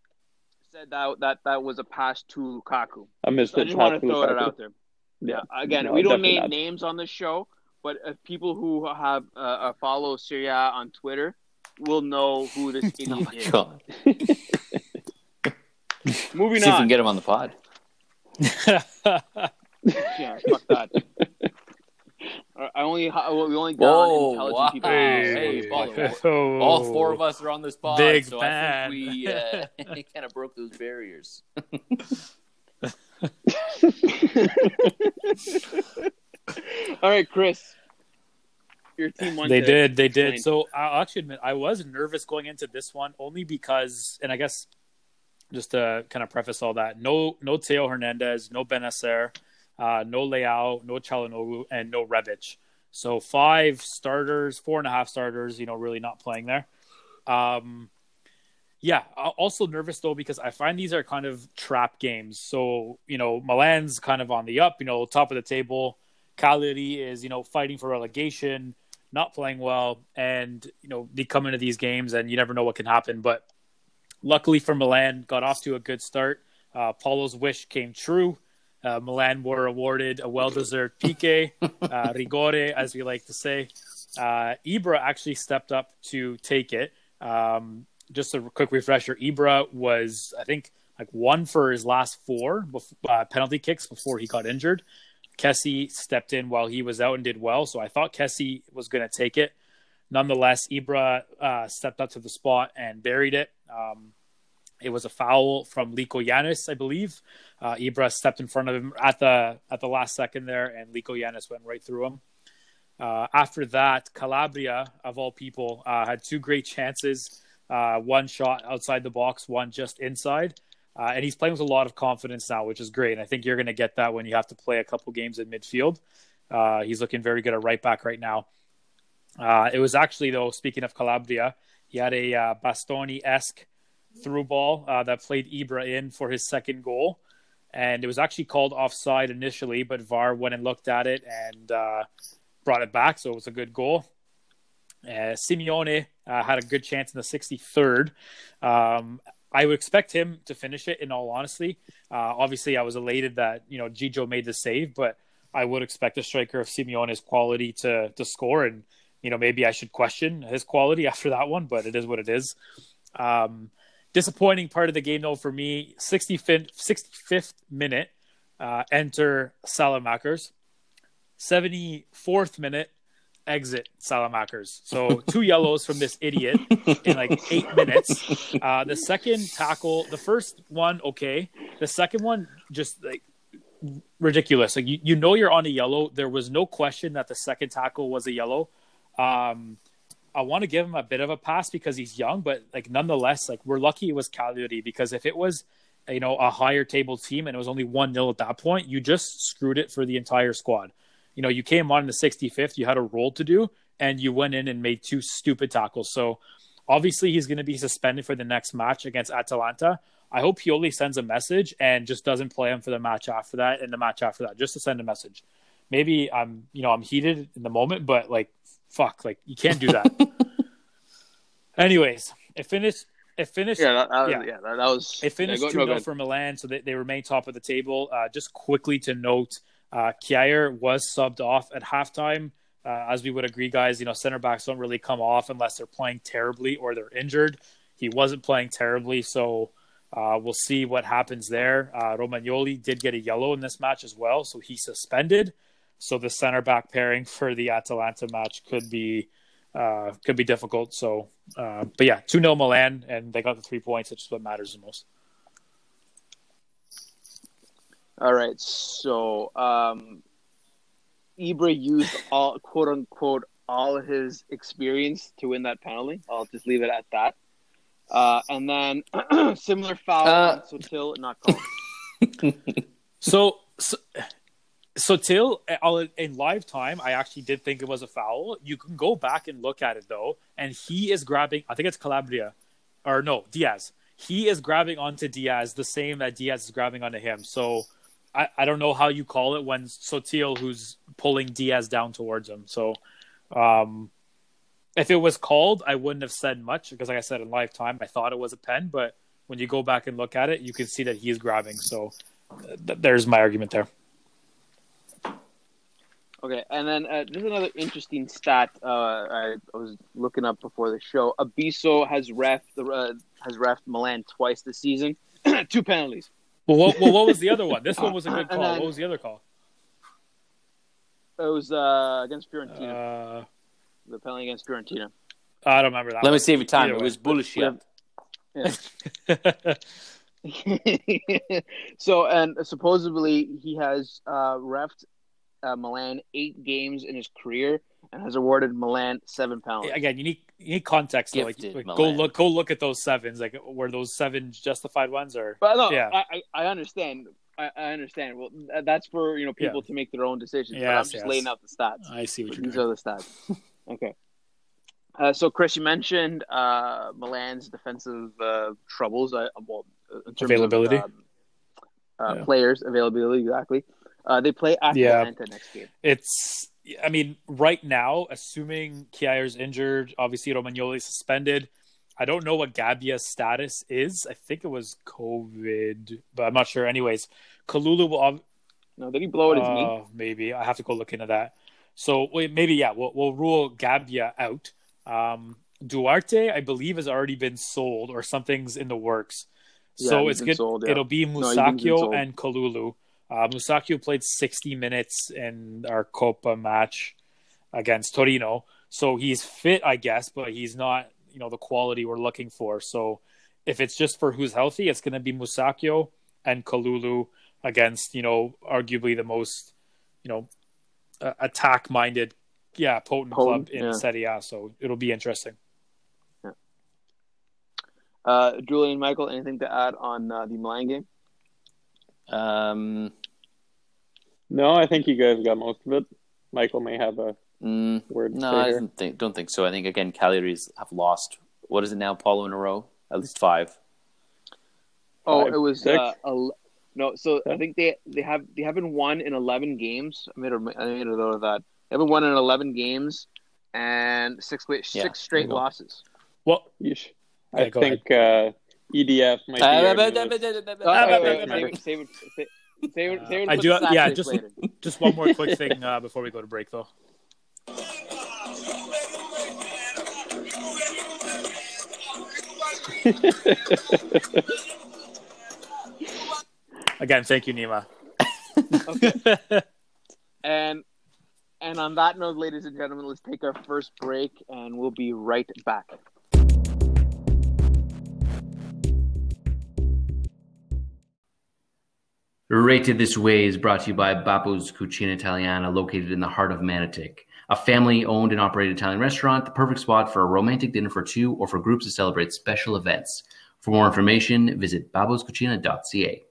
said that that that was a pass to Lukaku. I missed So I it. just want to Lukaku. throw it out there. Yeah. Again, No, we don't definitely name not. names on this show, but if people who have uh, uh, follow Serie A on Twitter will know who this idiot Oh my is. god! Moving See if we can get him on the pod. Yeah, fuck that. I I only we only got Whoa, intelligent wow. people. Hey, follow. All four of us are on this pod, Big so fan. I think we uh, kind of broke those barriers. All right, Chris. Your team won. They did, they explain. did. So I'll actually admit I was nervous going into this one only because, and I guess just to kind of preface all that, no, no Theo Hernandez, no Bennacer, uh, no Leao, no Calhanoglu, and no Rebic. So five starters, four and a half starters. You know, really not playing there. Um, yeah, also nervous though because I find these are kind of trap games. So you know, Milan's kind of on the up. You know, top of the table. Cagliari is you know fighting for relegation, not playing well, and you know they come into these games and you never know what can happen. But luckily for Milan, got off to a good start. Uh, Paulo's wish came true. Uh, Milan were awarded a well-deserved PK, uh, rigore, as we like to say. Uh, Ibra actually stepped up to take it. Um, just a quick refresher: Ibra was, I think, like one for his last four uh, penalty kicks before he got injured. Kessie stepped in while he was out and did well, so I thought Kessie was going to take it. Nonetheless, Ibra uh, stepped up to the spot and buried it. Um, it was a foul from Lykogiannis, I believe. Uh, Ibra stepped in front of him at the at the last second there, and Lykogiannis went right through him. Uh, after that, Calabria, of all people, uh, had two great chances. Uh, one shot outside the box, one just inside. Uh, and he's playing with a lot of confidence now, which is great. And I think you're going to get that when you have to play a couple games in midfield. Uh, he's looking very good at right back right now. It was actually, though, speaking of Calabria, he had a Bastoni esque through ball uh, that played Ibra in for his second goal. And it was actually called offside initially, but VAR went and looked at it and uh, brought it back. So it was a good goal. Uh, Simeone uh, had a good chance in the 63rd. Um, I would expect him to finish it. In all honesty, uh, obviously, I was elated that you know Gigio made the save, but I would expect a striker of Simeone's quality to to score, and you know maybe I should question his quality after that one, but it is what it is. Um, disappointing part of the game though for me, 65th, 65th minute, uh, enter Saelemaekers. 74th minute, exit Saelemaekers. So two yellows from this idiot in like eight minutes. Uh, the second tackle, the first one, okay. The second one, just like ridiculous. Like you, you know you're on a yellow. There was no question that the second tackle was a yellow. Um, I want to give him a bit of a pass because he's young, but like nonetheless, like we're lucky it was Cagliari because if it was you know a higher table team and it was only one 0 at that point, you just screwed it for the entire squad. You know, you came on in the 65th, you had a role to do, and you went in and made two stupid tackles. So obviously he's going to be suspended for the next match against Atalanta. I hope Pioli sends a message and just doesn't play him for the match after that and the match after that, just to send a message. Maybe I'm, you know, I'm heated in the moment, but like, fuck, like you can't do that. Anyways, it finished. It finished. Yeah, that, that Yeah. yeah. that, that was. It finished yeah, go- 2 no, 0 go for Milan, so they, they remain top of the table. Uh, just quickly to note, uh, Kjaer was subbed off at halftime. Uh, as we would agree, guys, you know, center backs don't really come off unless they're playing terribly or they're injured. He wasn't playing terribly, so uh, we'll see what happens there. Uh, Romagnoli did get a yellow in this match as well, so he's suspended. So the center back pairing for the Atalanta match could be uh, could be difficult. So, uh, but yeah, two 0 Milan, and they got the three points, which is what matters the most. All right, so um, Ibra used all quote unquote all his experience to win that penalty. I'll just leave it at that. Uh, and then similar foul Uh, on Sottil not called. So, so, so till uh, in live time, I actually did think it was a foul. You can go back and look at it though, and he is grabbing. I think it's Calabria, or no Diaz. He is grabbing onto Diaz the same that Diaz is grabbing onto him. So, I, I don't know how you call it when Sottil who's pulling Diaz down towards him. So, um, if it was called, I wouldn't have said much because, like I said, in live time, I thought it was a pen, but when you go back and look at it, you can see that he is grabbing. So, th- there's my argument there. Okay, and then uh, there's another interesting stat uh, I, I was looking up before the show. Abisso has ref uh, has ref Milan twice this season, two penalties. Well, what, well, what was the other one? This one was a good call. then- what was the other call? It was uh, against Fiorentina, Uh, the penalty against Fiorentina. I don't remember that. Let me save you time. Either It way. was bullshit. so, and supposedly he has uh, refed uh, Milan eight games in his career and has awarded Milan seven penalties. Again, you need you need context. Though. Like, like, go look, go look at those sevens. Like, were those seven justified ones or? But no, Yeah. I, I understand. I, I understand. Well, that's for you know people to make their own decisions. but I'm just yes. laying out the stats. I see what you're These doing. are the stats. okay. Uh, so, Chris, you mentioned uh, Milan's defensive uh, troubles. Uh, well, in terms Availability. of um, uh, Yeah. players availability, exactly. Uh, they play Yeah. Atalanta next game. It's. I mean, right now, assuming Kjaer's injured, obviously Romagnoli suspended. I don't know what Gabbia's status is. I think it was COVID, but I'm not sure. Anyways, Kalulu will ob- No, did he blow out his knee? Uh, maybe I have to go look into that. So maybe yeah, we'll we'll rule Gabia out. Um, Duarte, I believe, has already been sold or something's in the works. Yeah, so it's good. sold, yeah. It'll be No, Musacchio sold. and Kalulu. Uh, Musacchio played 60 minutes in our Coppa match against Torino, so he's fit, I guess, but he's not, you know, the quality we're looking for. So if it's just for who's healthy, it's going to be Musacchio and Kalulu against, you know, arguably the most, you know, uh, attack-minded, yeah, potent, Potent, club in yeah. Serie A. So it'll be interesting. Uh, Julian, Michael, anything to add on uh, the Milan game? Um, No, I think you guys got most of it. Michael may have a mm, word no, I don't think, don't think so. I think again, Cagliari's have lost. What is it now, Paulo in a row? At least five. Oh, Five, it was six? uh, el- no. So I think they they have they haven't won in eleven games. I made a, I made a note of that. They haven't won in eleven games and six wait, Yeah, six straight you losses. Well, Yeesh. Yeah, I go think uh, EDF might be. Uh, save it, save it, save it, save it, save it Uh, I do- yeah, just- later. just one more quick thing uh, before we go to break, though. Again, thank you, Nima. okay. And and on that note, ladies and gentlemen, let's take our first break, and we'll be right back. Rated This Way is brought to you by Babo's Cucina Italiana, located in the heart of Manotick. A family owned and operated Italian restaurant, the perfect spot for a romantic dinner for two or for groups to celebrate special events. For more information, visit baboscucina.ca.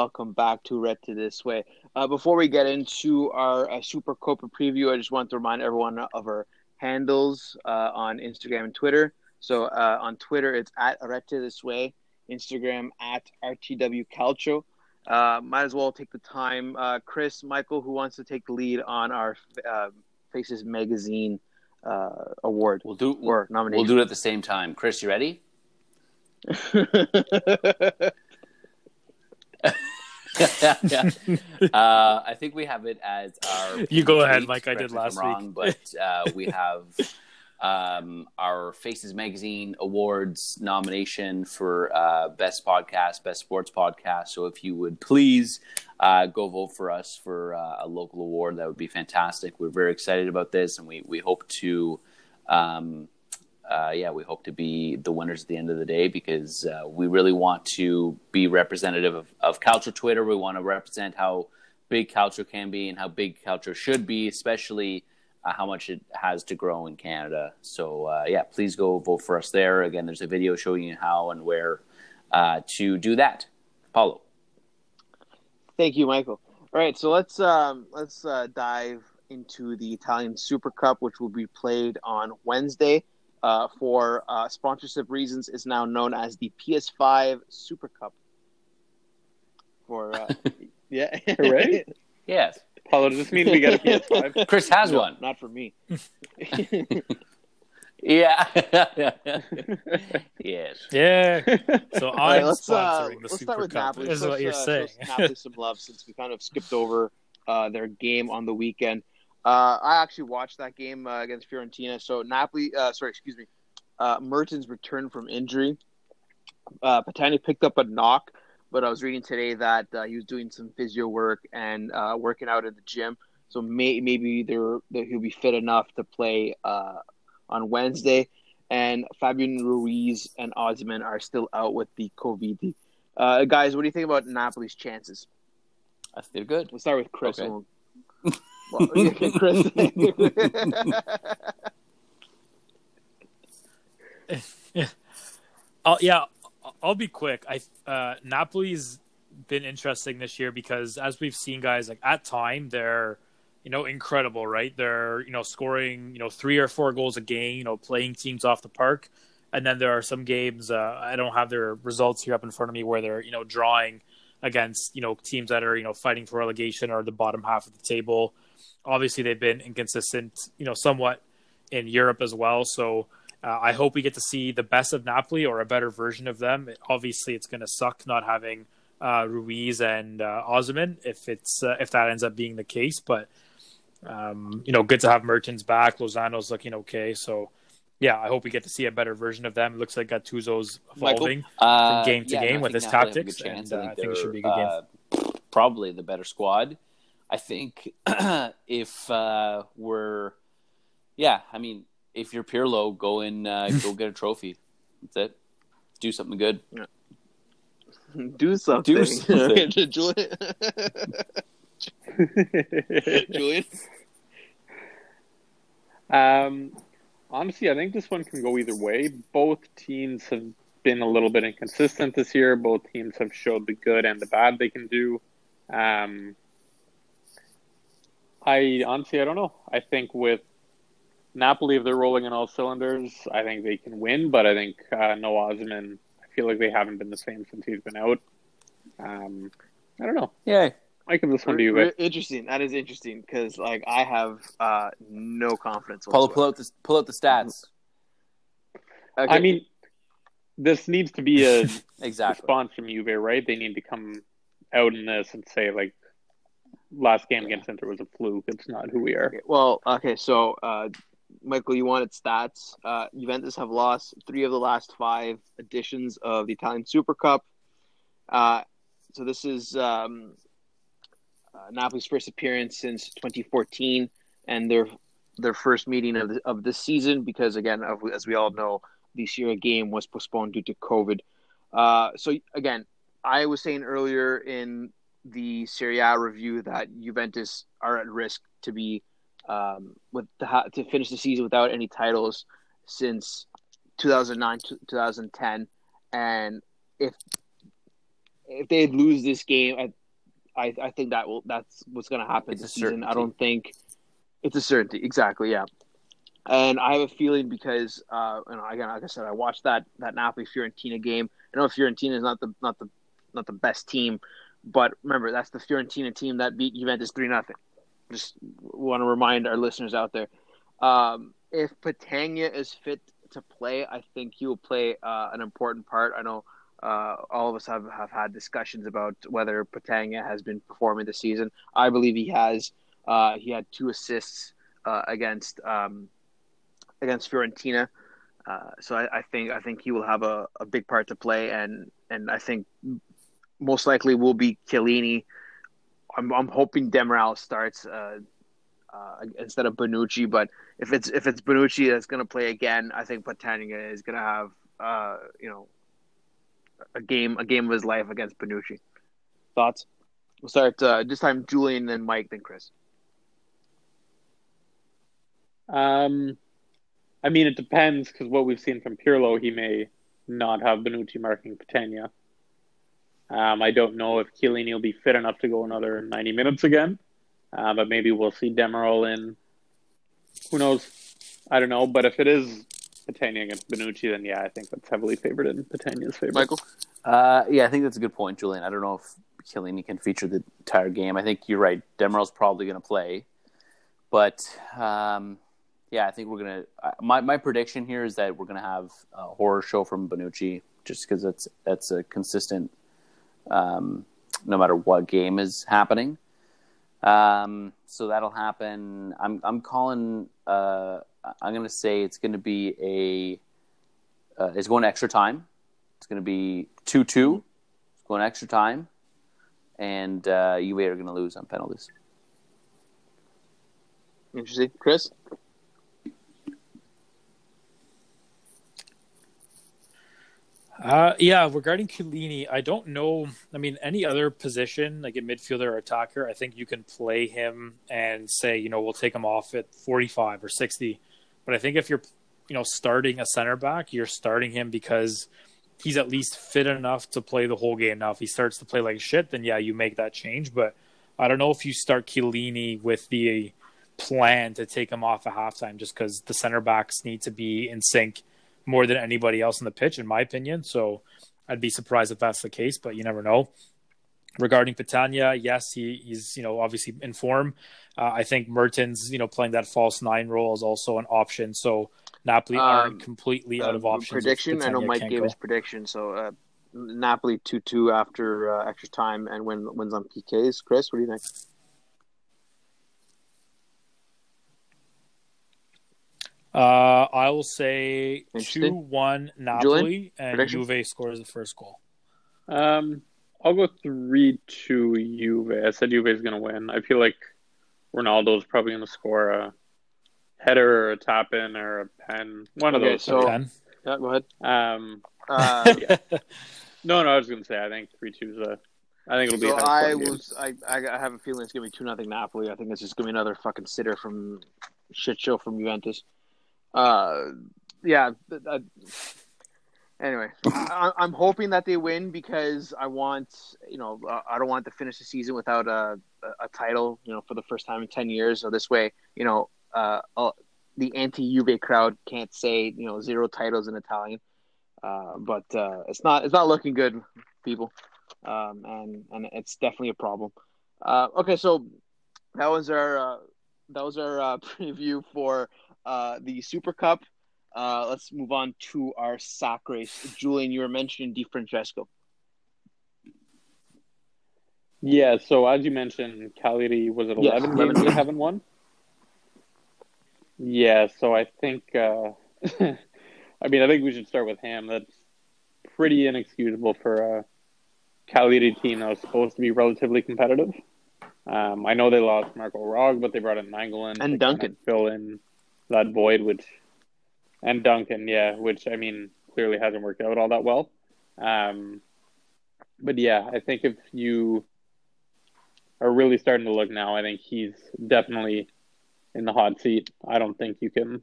welcome back to Red to This Way. Uh, before we get into our uh, Super Copa preview, I just want to remind everyone of our handles uh, on Instagram and Twitter. So uh, on Twitter, it's at Red to This Way. Instagram at RTW Calcio. Uh, might as well take the time. Uh, Chris, Michael, who wants to take the lead on our uh, Faces Magazine uh, award We'll do. or We'll do it at the same time. Chris, you ready? uh, I think we have it as our. You go ahead, like I did last week. wrong, but uh, we have um, our Faces Magazine Awards nomination for uh, Best Podcast, Best Sports Podcast. So if you would please uh, go vote for us for uh, a local award, that would be fantastic. We're very excited about this, and we, we hope to. Um, uh, yeah, we hope to be the winners at the end of the day because uh, we really want to be representative of, of Calcio Twitter. We want to represent how big Calcio can be and how big Calcio should be, especially uh, how much it has to grow in Canada. So, uh, yeah, please go vote for us there. Again, there's a video showing you how and where uh, to do that. Paulo. Thank you, Michael. All right, so let's um, let's uh, dive into the Italian Super Cup, which will be played on Wednesday. Uh, for uh, sponsorship reasons, is now known as the PS5 Super Cup. For uh, yeah, Hooray. Yes. Paulo, does this mean we got a PS5? Chris has No, one. Not for me. Yeah. yes. Yeah. So I'm let's uh, sponsoring the let's Super start with Cup. Napoli. Is Let's, what you're uh, saying. Napoli some love since we kind of skipped over uh, their game on the weekend. Uh, I actually watched that game uh, against Fiorentina. So Napoli, uh, sorry, excuse me, uh, Mertens returned from injury. Uh, Petagna picked up a knock, but I was reading today that uh, he was doing some physio work and uh, working out at the gym. So may- maybe there that he'll be fit enough to play uh, on Wednesday. And Fabian Ruiz and Osimhen are still out with the COVID. Uh, guys, what do you think about Napoli's chances? I feel good. We'll start with Chris. Okay. We'll- well, okay, Chris. Oh yeah, I'll be quick. I uh, Napoli's been interesting this year because as we've seen, guys, like at time they're you know incredible, right? They're you know scoring you know three or four goals a game, you know playing teams off the park, and then there are some games uh, I don't have their results here up in front of me where they're you know drawing against you know teams that are you know fighting for relegation or the bottom half of the table. Obviously, they've been inconsistent, you know, somewhat in Europe as well. So uh, I hope we get to see the best of Napoli or a better version of them. Obviously, it's going to suck not having uh, Ruiz and uh, Osimhen if it's uh, if that ends up being the case. But um, you know, good to have Mertens back. Lozano's looking okay. So yeah, I hope we get to see a better version of them. It looks like Gattuso's evolving Uh, from game to yeah, game with think his Napoli tactics, and uh, I think it should be a good game. uh, probably the better squad. I think if uh, we're, yeah, I mean, if you're Pirlo, go and uh, go get a trophy. That's it. Do something good. Do something. Do something. Julian. Julian. Um, honestly, I think this one can go either way. Both teams have been a little bit inconsistent this year. Both teams have showed the good and the bad they can do. Um, I honestly, I don't know. I think with Napoli, if they're rolling in all cylinders, I think they can win. But I think uh, no Osimhen. I feel like they haven't been the same since he's been out. Um, I don't know. Yeah, I give this one to you Re- guys. Interesting. That is interesting because, like, I have uh, no confidence. Paulo, pull out the pull out the stats. Okay. I mean, this needs to be a Exactly. response from Juve, right? They need to come out in this and say like, last game against Inter was a fluke. It's not who we are. Well, okay, so uh, Michael, you wanted stats. Uh, Juventus have lost three of the last five editions of the Italian Super Cup. Uh, so this is um, uh, Napoli's first appearance since 2014, and their their first meeting of the, of this season because again, as we all know, the Serie game was postponed due to COVID. Uh, so again, I was saying earlier in the Serie A review that Juventus are at risk to be um, with to, ha- to finish the season without any titles since 2009 2010, and if if they lose this game, I I, I think that will that's what's going to happen It's this season. I don't think it's a certainty exactly, yeah. And I have a feeling because, uh, and again, like I said, I watched that that Napoli Fiorentina game. I know Fiorentina is not the not the not the best team, but remember that's the Fiorentina team that beat Juventus three nothing. Just want to remind our listeners out there. Um, if Petagna is fit to play, I think he will play uh, an important part. I know uh, all of us have, have had discussions about whether Petagna has been performing this season. I believe he has. Uh, he had two assists uh, against um, against Fiorentina. Uh, so I, I, think I think he will have a, a big part to play, and and I think most likely will be Chiellini. I'm I'm hoping Demiral starts uh, uh, instead of Bonucci, but if it's if it's Bonucci that's going to play again, I think Petagna is going to have uh, you know a game a game of his life against Bonucci. Thoughts? We'll start uh, this time Julian, then Mike, then Chris. Um, I mean, it depends because what we've seen from Pirlo, he may not have Bonucci marking Petagna. Um, I don't know if Chiellini will be fit enough to go another 90 minutes again, uh, but maybe we'll see Demiral in. Who knows? I don't know. But if it is Petagna against Bonucci, then yeah, I think that's heavily favored in Petagna's favor. Michael? Uh, yeah, I think that's a good point, Julian. I don't know if Chiellini can feature the entire game. I think you're right. Demiral's probably going to play. But um, yeah, I think we're gonna. My my prediction here is that we're gonna have a horror show from Bonucci just because that's that's a consistent, um, no matter what game is happening. Um, so that'll happen. I'm I'm calling. Uh, I'm gonna say it's gonna be a. Uh, it's going extra time. It's gonna be two two. It's going extra time, and uh, Juve are gonna lose on penalties. Interesting, Chris. Uh, yeah, regarding Chiellini, I don't know. I mean, any other position, like a midfielder or attacker, I think you can play him and say, you know, we'll take him off at 45 or 60. But I think if you're, you know, starting a center back, you're starting him because he's at least fit enough to play the whole game. Now, if he starts to play like shit, then yeah, you make that change. But I don't know if you start Chiellini with the plan to take him off at halftime just because the center backs need to be in sync more than anybody else on the pitch, in my opinion. So I'd be surprised if that's the case, but you never know. Regarding Petagna, yes, he, he's you know obviously in form. Uh, I think Mertens, you know, playing that false nine role is also an option. So Napoli um, aren't completely out of options. Prediction. I know Mike gave go. his prediction. So uh, Napoli two two after uh, extra time and win wins on PKs. Chris, what do you think? Uh, I will say two one Napoli Julian? and Prediction? Juve scores the first goal. Um, I'll go three two Juve. I said Juve is going to win. I feel like Ronaldo's probably going to score a header or a tap in or a pen. One okay, of those. So, pen. yeah, go ahead. Um, uh, yeah. no, no, I was going to say I think three two is a. I think it'll be. So I was. I, I have a feeling it's going to be two nothing Napoli. I think it's just going to be another fucking sitter from shit show from Juventus. Uh, yeah. Uh, anyway, I, am hoping that they win because I want, you know, uh, I don't want to finish the season without a, a, title, you know, for the first time in ten years. So this way, you know, uh, uh the anti-Juve crowd can't say, you know, zero titles in Italian. Uh, but uh, it's not it's not looking good, people, um, and and it's definitely a problem. Uh, okay, so that was our that was our preview for uh, the Super Cup. Uh, let's move on to our sack race. Julian, you were mentioning Di Francesco. Yeah, so as you mentioned, Cagliari was it eleven yes, games they haven't won. Yeah, so I think, uh, I mean, I think we should start with him. That's pretty inexcusable for a Cagliari team that was supposed to be relatively competitive. Um, I know they lost Marko Rog, but they brought in Nainggolan and Duncan fill in that void, which and Duncan, yeah, which I mean clearly hasn't worked out all that well. Um, but yeah, I think if you are really starting to look now, I think he's definitely in the hot seat. I don't think you can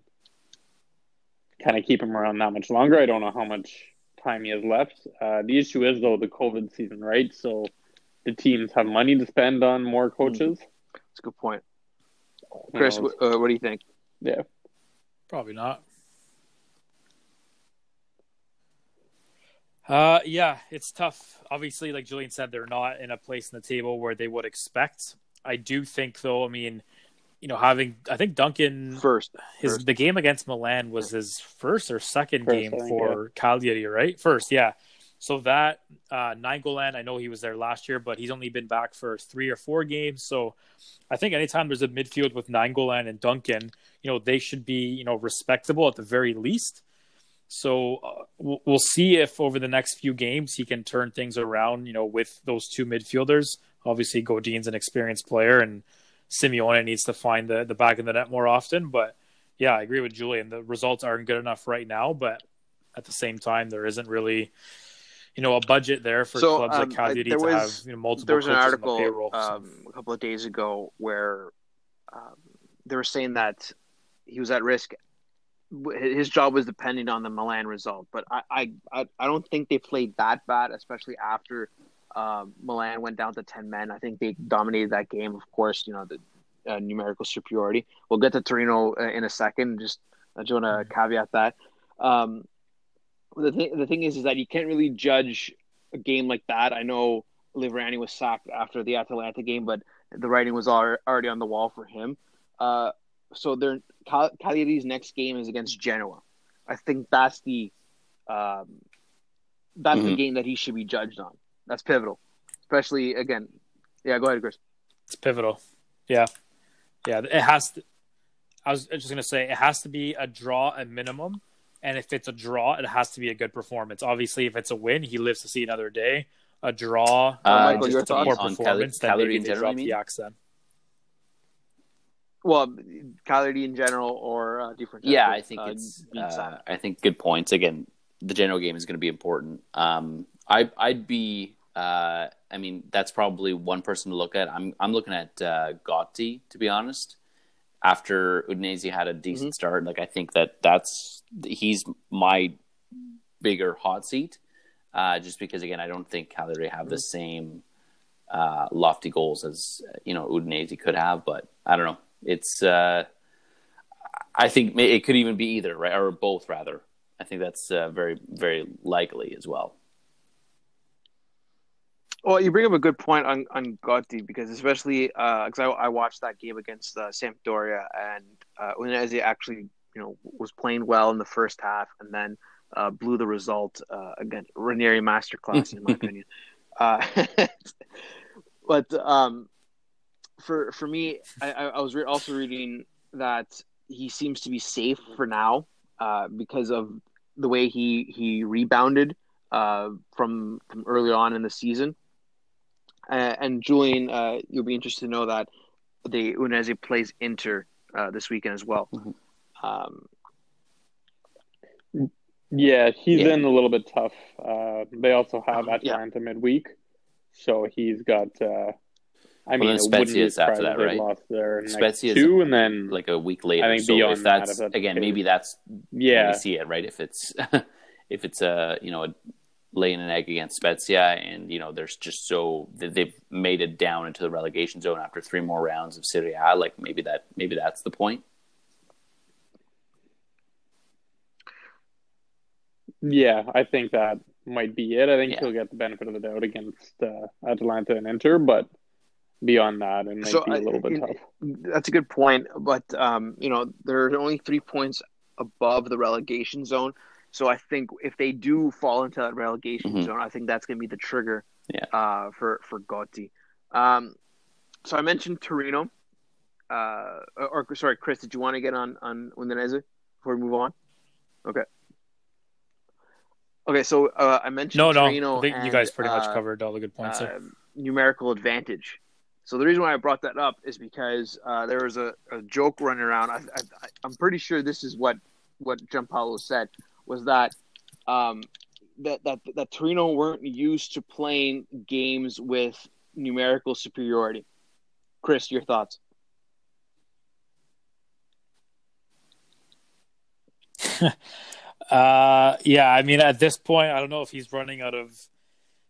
kind of keep him around that much longer. I don't know how much time he has left. Uh, the issue is though the COVID season, right? So the teams have money to spend on more coaches. That's a good point. Chris, uh, what do you think? Yeah. Probably not. Uh, yeah, it's tough. Obviously, like Julian said, they're not in a place in the table where they would expect. I do think, though, I mean, you know, having I think Duncan First, his first. the game against Milan was his first or second First, game for Cagliari, right? First, yeah. So that uh, Nainggolan, I know he was there last year, but he's only been back for three or four games. So I think anytime there's a midfield with Nainggolan and Duncan, you know, they should be you know respectable at the very least. So uh, we'll we'll see if over the next few games he can turn things around. You know, with those two midfielders. Obviously, Godin's an experienced player, and Simeone needs to find the the back of the net more often. But yeah, I agree with Julian. The results aren't good enough right now, but at the same time, there isn't really, you know, a budget there for So, clubs um, like Cagliari there to was- have you know multiple. there was an coaches on the article payroll, so- um, a couple of days ago where um, they were saying that he was at risk. His job was depending on the Milan result, but I I, I, don't think they played that bad, especially after um, Milan went down to ten men. I think they dominated that game. Of course, you know the uh, numerical superiority. We'll get to Torino uh, in a second. Just I just want to caveat that. Um, the thing, the thing is, is that you can't really judge a game like that. I know Liverani was sacked after the Atalanta game, but the writing was al- already on the wall for him. Uh, so their Cal- Cagliari's next game is against Genoa. I think that's the um, that's the Mhm. game that he should be judged on. That's pivotal, especially again. Yeah, go ahead, Chris. It's pivotal. Yeah. Yeah. It has to I was just gonna say it has to be a draw at minimum. And if it's a draw, it has to be a good performance. Obviously, if it's a win, he lives to see another day. A draw, Uh, uh, Michael, your just a poor on performance, Cali- then maybe they drop the axe then. Well, Cagliari in general or uh, different. Yeah, type I think uh, it's. Uh. I think good points. Again, the general game is going to be important. Um, I I'd be. Uh, I mean, that's probably one person to look at. I'm I'm looking at uh, Gotti to be honest. After Udinese had a decent start, like I think that that's he's my bigger hot seat. Uh, just because again, I don't think Cagliari have the same uh, lofty goals as you know Udinese could have, but I don't know. It's uh, I think it could even be either, right, or both rather. I think that's uh, very very likely as well. Well, you bring up a good point on on Gotti because especially because I, I watched that game against uh, Sampdoria and uh, Udinese actually you know was playing well in the first half and then uh, blew the result uh, against Ranieri masterclass in my opinion. Uh, but um, for for me, I, I was re- also reading that he seems to be safe for now uh, because of the way he he rebounded uh, from from early on in the season. Uh, and Julian, uh, you'll be interested to know that Udinese plays Inter uh, this weekend as well. Um, Yeah, he's Yeah. in a little bit tough. Uh, they also have Yeah. Atalanta midweek, so he's got. Uh, I Well, mean, then it wouldn't be Spezia's after that, right? lost their Spezia's two, and then Like a week later, I think so beyond if that, that's, if again, maybe that's yeah, we see it, right? If it's if it's a you know a laying an egg against Spezia, and you know there's just so they- they've made it down into the relegation zone after three more rounds of Serie A. Like maybe that maybe that's the point. Yeah, I think that might be it. I think Yeah. he'll get the benefit of the doubt against uh, Atalanta and Inter, but beyond that, it might So, be a I- little bit in- tough. that's a good point, but um, you know there are only three points above the relegation zone. So I think if they do fall into that relegation Mhm. zone, I think that's going to be the trigger Yeah. uh, for for Gotti. Um, so I mentioned Torino, uh, or, or sorry, Chris, did you want to get on on Udinese before we move on? Okay. Okay, so uh, I mentioned No, no. Torino I think you guys pretty much uh, covered all the good points there. uh, numerical advantage. So the reason why I brought that up is because uh, there was a, a joke running around. I, I, I'm pretty sure this is what what Giampaolo said was that um, that that that Torino weren't used to playing games with numerical superiority. Chris, your thoughts? Uh, yeah, I mean, at this point, I don't know if he's running out of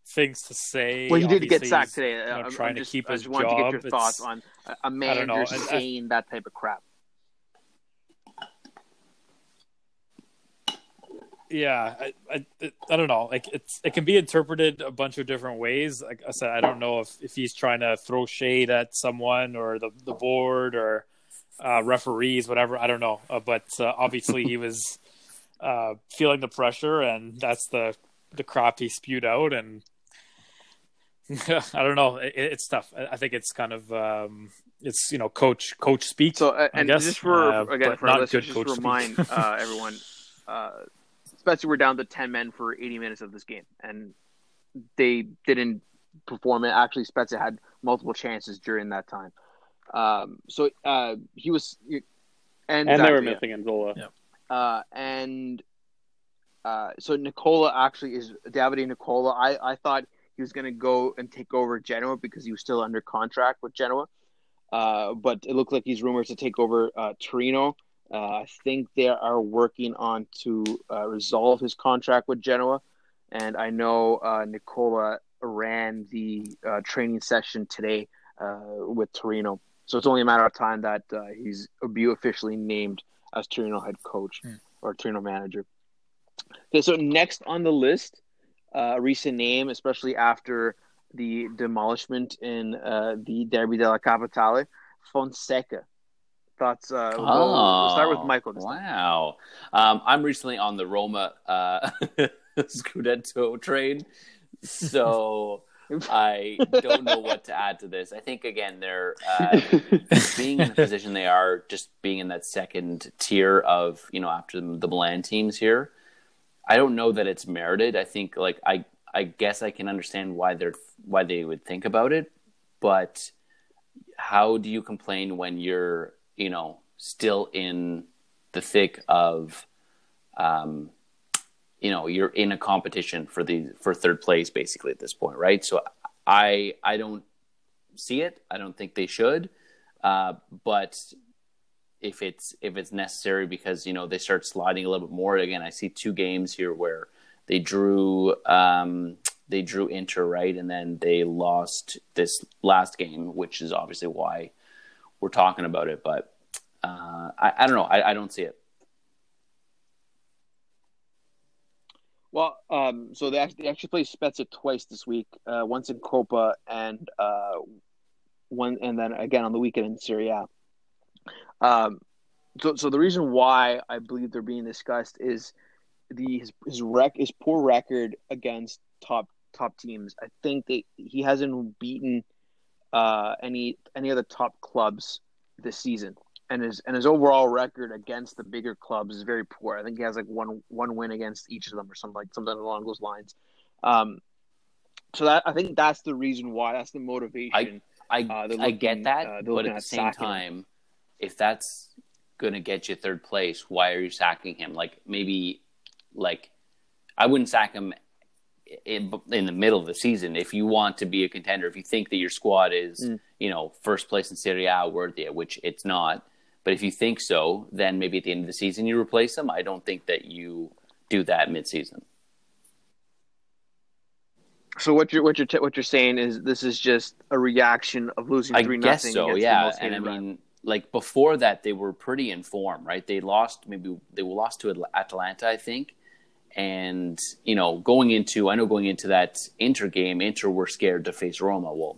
things to say. Well, he did get Obviously, sact he's, today. you know, I'm- I'm trying just- to keep I his just wanted job. to get your It's- thoughts on a- a man know. just I- I- saying that type of crap. yeah I, I, I don't know like it's it can be interpreted a bunch of different ways like i said i don't know if, if he's trying to throw shade at someone or the, the board or uh, referees, whatever. I don't know, uh, but uh, obviously he was uh, feeling the pressure, and that's the the crap he spewed out. And I don't know, it, it's tough. I, I think it's kind of um, it's you know coach coach speak. So uh, I and guess, just for uh, again but for our not good just coach to remind uh, everyone, uh, especially we're down to ten men for eighty minutes of this game, and they didn't perform it. Actually, Spezia had multiple chances during that time. Um, so uh, he was, and, And they were missing Anzola. Yeah. Uh, and uh, so Nicola actually is Davide Nicola. I, I thought he was going to go and take over Genoa because he was still under contract with Genoa. Uh, but it looked like he's rumored to take over uh, Torino. Uh, I think they are working on to uh, resolve his contract with Genoa. And I know Nicola ran the training session today with Torino. So it's only a matter of time that he's officially named as Torino head coach or Torino manager. Okay, so next on the list, uh, a recent name, especially after the demolishment in uh, the Derby della Capitale, Fonseca. Thoughts? Uh, we'll, we'll start with Oh, Michael. Wow. Um, I'm recently on the Roma uh, Scudetto train, so I don't know what to add to this. I think again they're uh, being in the position they are, just being in that second tier of you know after the, Milan teams here. I don't know that it's merited. I think like I I guess I can understand why they're why they would think about it, but how do you complain when you're you know still in the thick of um you know you're in a competition for the for third place basically at this point right? So i i don't see it. I don't think they should. Uh but if it's if it's necessary because you know they start sliding a little bit more again i see two games here where they drew um they drew inter right? And then they lost this last game which is obviously why we're talking about it. But uh i, I don't know. I, I don't see it Well, um, so they actually, they actually played Spezia twice this week. Uh, once in Coppa and uh, one, and then again on the weekend in Serie A. Um, so, so the reason why I believe they're being discussed is the his his rec his poor record against top top teams. I think that he hasn't beaten uh, any any of the top clubs this season, and his and his overall record against the bigger clubs is very poor. I think he has like one one win against each of them or something like something along those lines. Um, so that I think that's the reason why. That's the motivation. I Uh, they're I get that, uh, but looking at the same sacking him. time, if that's going to get you third place, why are you sacking him? Like maybe, like I wouldn't sack him in, in the middle of the season if you want to be a contender. If you think that your squad is, Mm. you know, first place in Serie A worthy, which it's not. But if you think so, then maybe at the end of the season you replace him. I don't think that you do that mid-season. So what you're what you're t- what you're saying is this is just a reaction of losing three nothing. so, yeah. And I mean, like before that, they were pretty in form, right? They lost maybe they lost to Atalanta, I think. And you know, going into I know going into that Inter game, Inter were scared to face Roma. Well,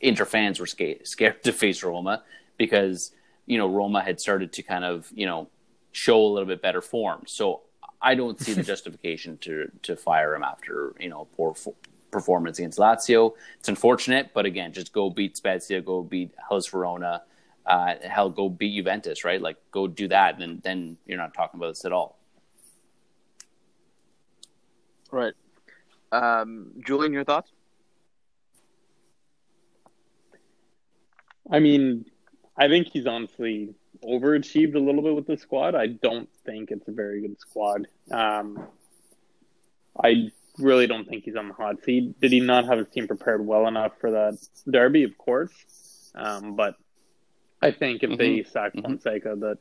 Inter fans were scared scared to face Roma because you know Roma had started to kind of you know show a little bit better form. So I don't see the justification to to fire him after you know poor fo- performance against Lazio. It's unfortunate, but again, just go beat Spezia, go beat Hellas Verona, uh, hell, go beat Juventus, right? Like go do that, and then then you're not talking about this at all. right. Um, Julian, your thoughts? I mean, I think he's honestly overachieved a little bit with the squad. I don't think it's a very good squad. Um, I really don't think he's on the hot seat. Did he not have his team prepared well enough for that derby? Of course, um, but I think if they sack Mhm. Fonseca, that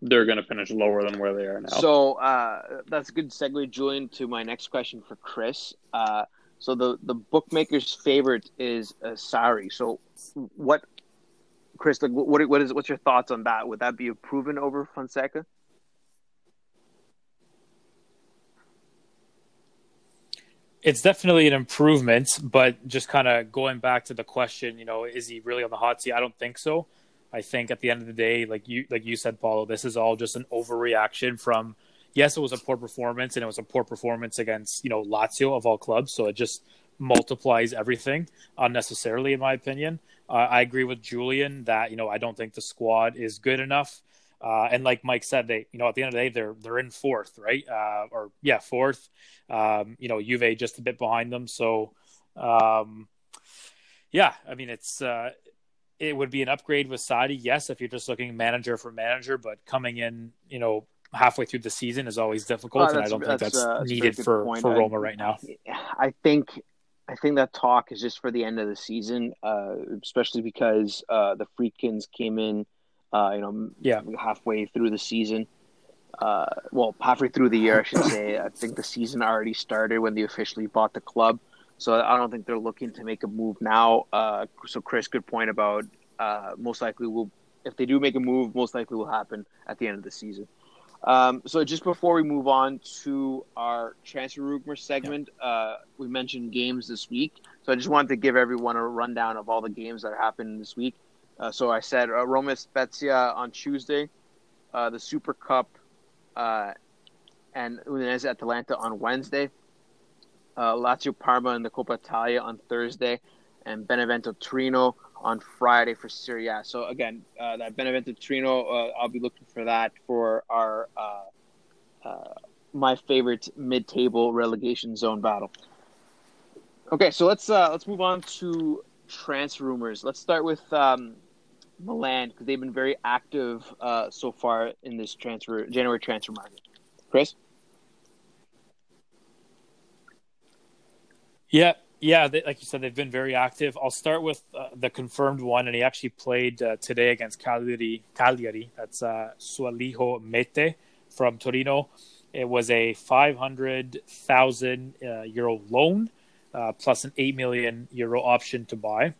they're going to finish lower than where they are now. So uh, that's a good segue, Julian, to my next question for Chris. Uh, so the the bookmaker's favorite is uh, Sarri. So what, Chris? Like, what what is what's your thoughts on that? Would that be a proven over Fonseca? it's definitely an improvement, but just kind of going back to the question, you know, is he really on the hot seat? I don't think so. I think at the end of the day, like you like you said, Paulo, this is all just an overreaction from yes, it was a poor performance and it was a poor performance against, you know, Lazio of all clubs. So it just multiplies everything unnecessarily, in my opinion. Uh, I agree with Julian that, you know, I don't think the squad is good enough. Uh, and like Mike said, they, you know, at the end of the day, they're they're in fourth, right? Uh, or yeah, fourth. Um, you know, Juve just a bit behind them. So, um, yeah, I mean, it's uh, it would be an upgrade with Sarri, yes, if you're just looking manager for manager, but coming in, you know, halfway through the season is always difficult, Oh, and I don't think that's- that's, uh, needed for point. for Roma right now. I think I think that talk is just for the end of the season, uh, especially because uh, the Friedkins came in, uh, you know, Yeah. halfway through the season. Uh, well, halfway through the year, I should say. I think the season already started when they officially bought the club, so I don't think they're looking to make a move now. Uh, so, Chris, good point about uh, most likely will if they do make a move, most likely will happen at the end of the season. Um, so just before we move on to our transfer rumor segment, uh, we mentioned games this week. So I just wanted to give everyone a rundown of all the games that happened this week. Uh, so I said uh, Roma Spezia on Tuesday, uh, the Super Cup, uh, and Udinese Atalanta on Wednesday, uh, Lazio Parma and the Coppa Italia on Thursday, and Benevento Torino on Friday for Serie A. So again, uh, that Benevento Torino, uh, I'll be looking for that for our uh, uh, my favorite mid-table relegation zone battle. Okay, so let's uh, let's move on to transfer rumors. Let's start with um, Milan because they've been very active uh, so far in this transfer January transfer market. Chris, Yeah, yeah. They, like you said, they've been very active. I'll start with uh, the confirmed one, and he actually played uh, today against Cagliari. Cagliari. That's uh, Soualiho Meite from Torino. It was a five hundred thousand uh, euro loan uh, plus an eight million euro option to buy.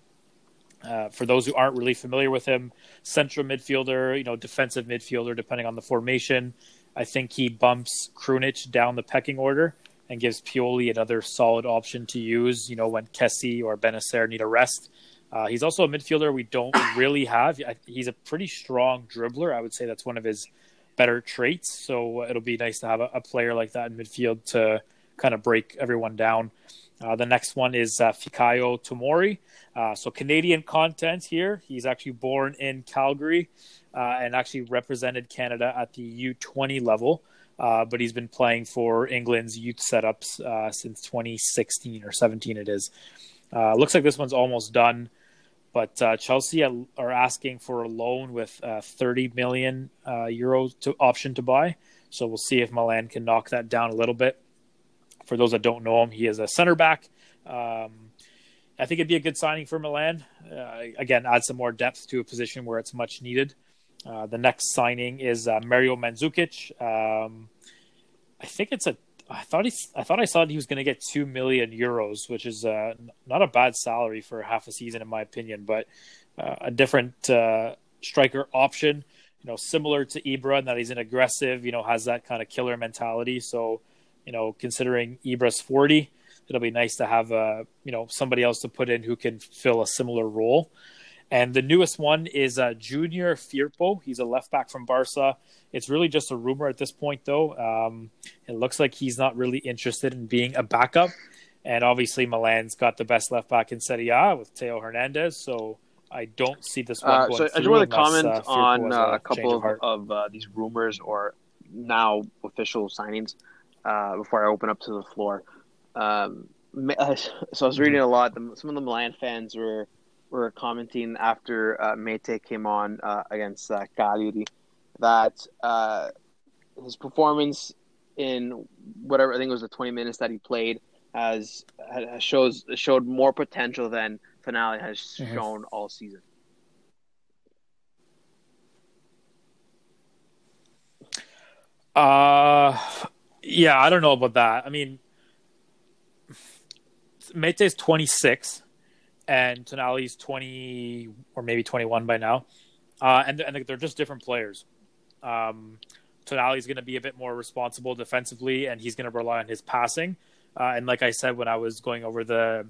Uh, for those who aren't really familiar with him, central midfielder, you know, defensive midfielder, depending on the formation. I think he bumps Krunic down the pecking order and gives Pioli another solid option to use, you know, when Kessie or Bennacer need a rest. Uh, he's also a midfielder we don't really have. He's a pretty strong dribbler. I would say that's one of his better traits. So it'll be nice to have a, a player like that in midfield to kind of break everyone down. Uh, the next one is uh, Fikayo Tomori. Uh, so Canadian content here. He's actually born in Calgary uh, and actually represented Canada at the U20 level. Uh, but he's been playing for England's youth setups uh, since 2016 or 17. It is. Uh, looks like this one's almost done, but uh, Chelsea are asking for a loan with uh, 30 million uh, euros to option to buy. So we'll see if Milan can knock that down a little bit. For those that don't know him, he is a center back. Um, I think it'd be a good signing for Milan. Again, add some more depth to a position where it's much needed. Uh, the next signing is uh, Mario Mandzukic. Um, I think it's a. I thought he. I thought I saw he was going to get two million euros, which is uh, not a bad salary for half a season, in my opinion. But uh, a different uh, striker option, you know, similar to Ibra, in that he's an aggressive, you know, has that kind of killer mentality. So, you know, considering Ibra's forty, it'll be nice to have a you know somebody else to put in who can fill a similar role. And the newest one is uh, Junior Firpo. He's a left back from Barca. It's really just a rumor at this point, though. Um, it looks like he's not really interested in being a backup. And obviously, Milan's got the best left back in Serie A with Theo Hernandez. So I don't see this one uh, so I just want to comment uh, on uh, a couple of, of uh, these rumors or now official signings uh, before I open up to the floor. Um, so I was reading a lot. Some of the Milan fans were were commenting after uh, Meite came on uh, against uh, Cagliari that uh, his performance in whatever I think it was the 20 minutes that he played has, has shows showed more potential than Tonali has Mhm. shown all season. Uh, yeah, I don't know about that. I mean, Mete's 26 and Tonali's 20 or maybe 21 by now. Uh, and, and they're just different players. Um, Tonali's going to be a bit more responsible defensively and he's going to rely on his passing. Uh, and like I said, when I was going over the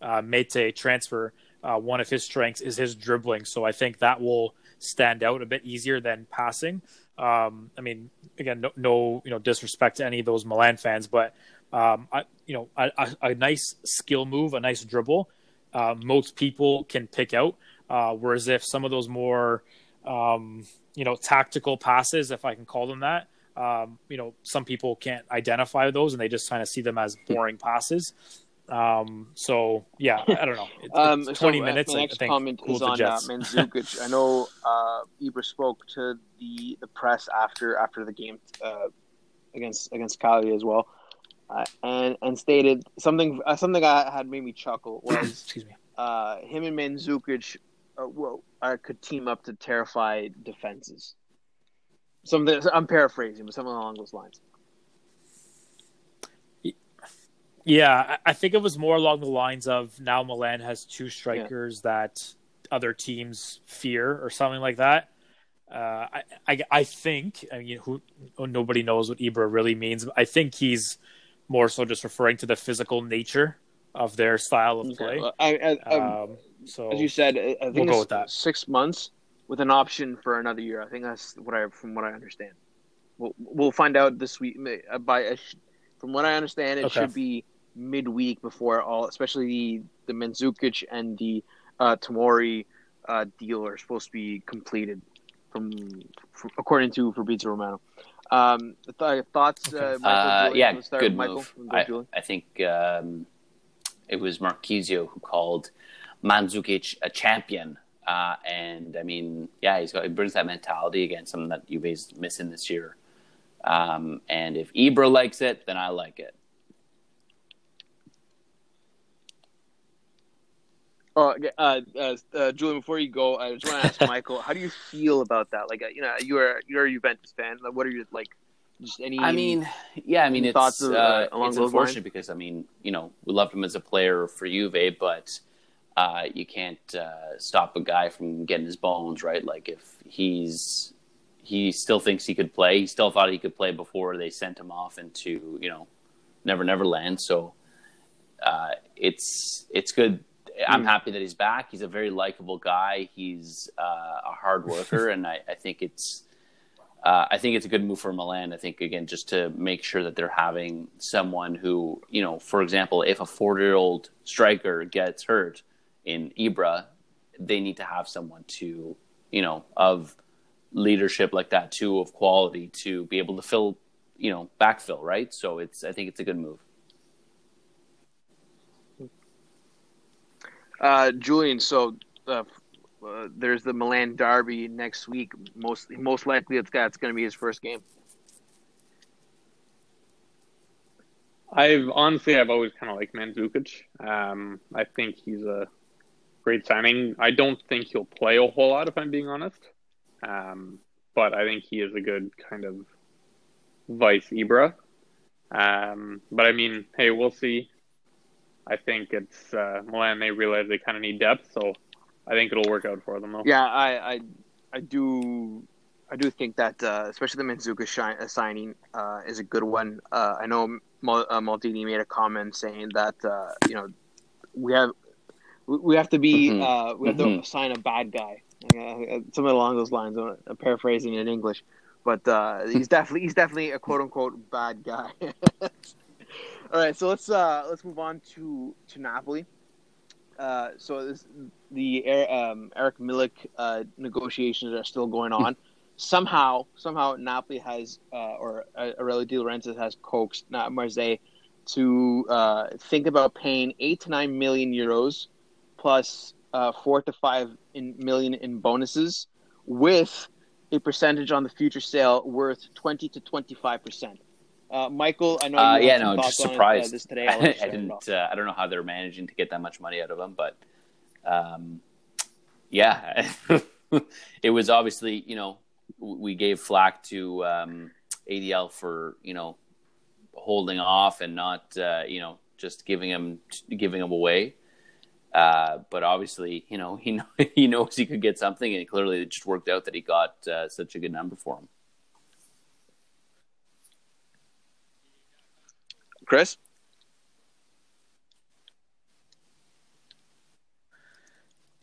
uh, Meite transfer, uh, one of his strengths is his dribbling. So I think that will stand out a bit easier than passing. Um, I mean, again, no, no, you know, disrespect to any of those Milan fans, but um, I, you know, a, a, a nice skill move, a nice dribble, uh, most people can pick out. Uh, whereas if some of those more, um, you know, tactical passes, if I can call them that, um, you know, some people can't identify those and they just kind of see them as boring passes. Um, so yeah, I don't know. It, Um, it's twenty uh, minutes. My I next think comment cool is on uh, Mandzukic. I know uh, Ibra spoke to the, the press after after the game uh, against against Cali as well, uh, and and stated something uh, something that had made me chuckle was Excuse me. uh, him and Mandzukic uh, well, uh, could team up to terrify defenses. Something I'm paraphrasing, but something along those lines. Yeah, I I think it was more along the lines of now Milan has two strikers that other teams fear or something like that. Uh, I, I I think I mean who nobody knows what Ibra really means. But I think he's more so just referring to the physical nature of their style of play. Okay, I, I, um, Um, so as you said, I think we'll go with that. six months with an option for another year. I think that's what I from what I understand. We'll we'll find out this week. uh, By from what I understand, it Okay. should be midweek before all, especially the the Mandzukic and the uh, Tomori uh, deal are supposed to be completed. From, from according to Fabrizio Romano. Um, th- thoughts, uh, Michael? Uh, yeah, good Michael. move. I, I think um, it was Marchisio who called Mandzukic a champion. Uh, and I mean, yeah, he's got he brings that mentality again, something that Juve's missing this year. Um, and if Ibra likes it, then I like it. Oh, uh, uh, uh, Julian, before you go, I just want to ask Michael, how do you feel about that? Like, uh, you know, you're you're a Juventus fan. Like, what are your like? Just any? I mean, yeah, I mean, it's thoughts, uh, uh, along it's unfortunate lines? because I mean, you know, we loved him as a player for Juve, but uh, you can't uh, stop a guy from getting his bones right. Like if he's he still thinks he could play, he still thought he could play before they sent him off into you know Never Never Land. So uh, it's it's good. I'm Hmm. happy that he's back. He's a very likable guy. He's uh, a hard worker, and I, I think it's uh, I think it's a good move for Milan. I think again, just to make sure that they're having someone who, you know, for example, if a 40 year old striker gets hurt in Ibra, they need to have someone to, you know, of leadership like that too, of quality to be able to fill, you know, backfill, right? So it's I think it's a good move. Uh, Julian, so uh, uh, there's the Milan derby next week. Most most likely, it's going to be his first game. I've honestly, I've always kind of liked Mandzukic. Um, I think he's a great signing. I don't think he'll play a whole lot, if I'm being honest. Um, but I think he is a good kind of vice Ibra. Um, but I mean, hey, we'll see. I think it's uh, Milan. They realize they kind of need depth, so I think it'll work out for them. Though. Yeah, I I, I do I do think that uh, especially the Manzuka shi- uh, signing uh, is a good one. Uh, I know Mal- uh, Maldini made a comment saying that uh, you know we have we we have to be Mhm. uh, we have Mhm. to sign a bad guy, uh, something along those lines. I'm paraphrasing in English, but uh, he's definitely he's definitely a quote unquote bad guy. All right, so let's uh, let's move on to to Napoli. Uh, so this, the um, Arek Milik uh, negotiations are still going on. somehow, somehow Napoli has, uh, or uh, Aurelio Di Lorenzo has coaxed not Marseille to uh, think about paying eight to nine million euros plus uh, four to five in, million in bonuses, with a percentage on the future sale worth twenty to twenty five percent. Uh, Michael, I know you Uh, yeah, no, just on uh, surprised. this today. You I didn't. Uh, I don't know how they're managing to get that much money out of him, but um, yeah, it was obviously you know we gave flack to um, ADL for you know holding off and not uh, you know just giving him giving him away. Uh, but obviously, you know he know, he knows he could get something, and clearly it just worked out that he got uh, such a good number for him. Chris.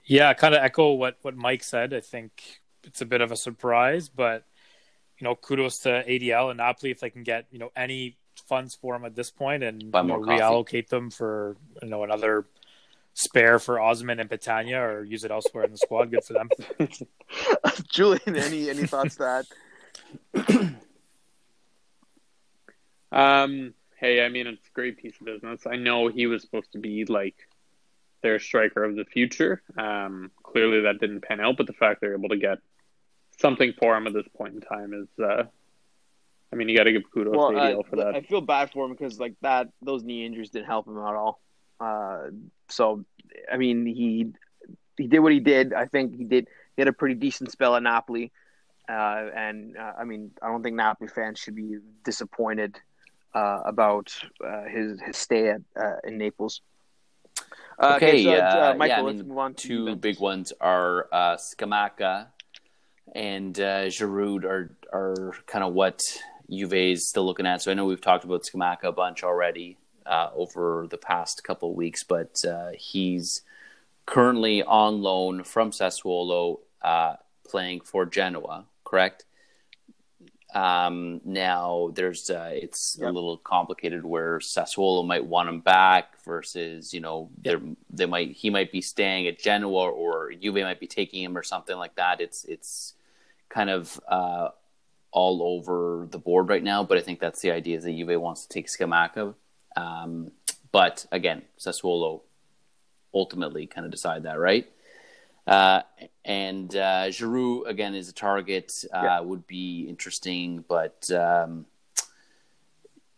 Yeah, kind of echo what what Mike said. I think it's a bit of a surprise, but you know, kudos to ADL and Napoli if they can get you know any funds for them at this point and you know, reallocate them for you know another spare for Osimhen and Petagna or use it elsewhere in the squad. Good for them. Julian, any any thoughts to that? Um, hey, I mean, it's a great piece of business. I know he was supposed to be like their striker of the future. Um, clearly that didn't pan out, but the fact they're able to get something for him at this point in time is, uh, I mean, you got to give kudos Well, to uh, ADL for that. I feel bad for him because like that, those knee injuries didn't help him at all. Uh, so, I mean, he he did what he did. I think he did. He had a pretty decent spell at Napoli, uh, and uh, I mean, I don't think Napoli fans should be disappointed uh, about uh, his his stay at uh, in Naples. Uh, Okay, so, uh, Michael, yeah, I let's mean, move on to two Juventus. big ones are uh, Scamacca and uh, Giroud are are kind of what Juve is still looking at. So I know we've talked about Scamacca a bunch already uh, over the past couple of weeks, but uh, he's currently on loan from Sassuolo, uh, playing for Genoa. Correct. Um, now there's uh, it's a little complicated where Sassuolo might want him back versus you know they they might he might be staying at Genoa or Juve might be taking him or something like that. It's it's kind of uh, all over the board right now, but I think that's the idea is that Juve wants to take Scamacca. Um, but again, Sassuolo ultimately kind of decide that, right? Uh, and uh, Giroud again is a target. Uh, Yeah. Would be interesting, but um,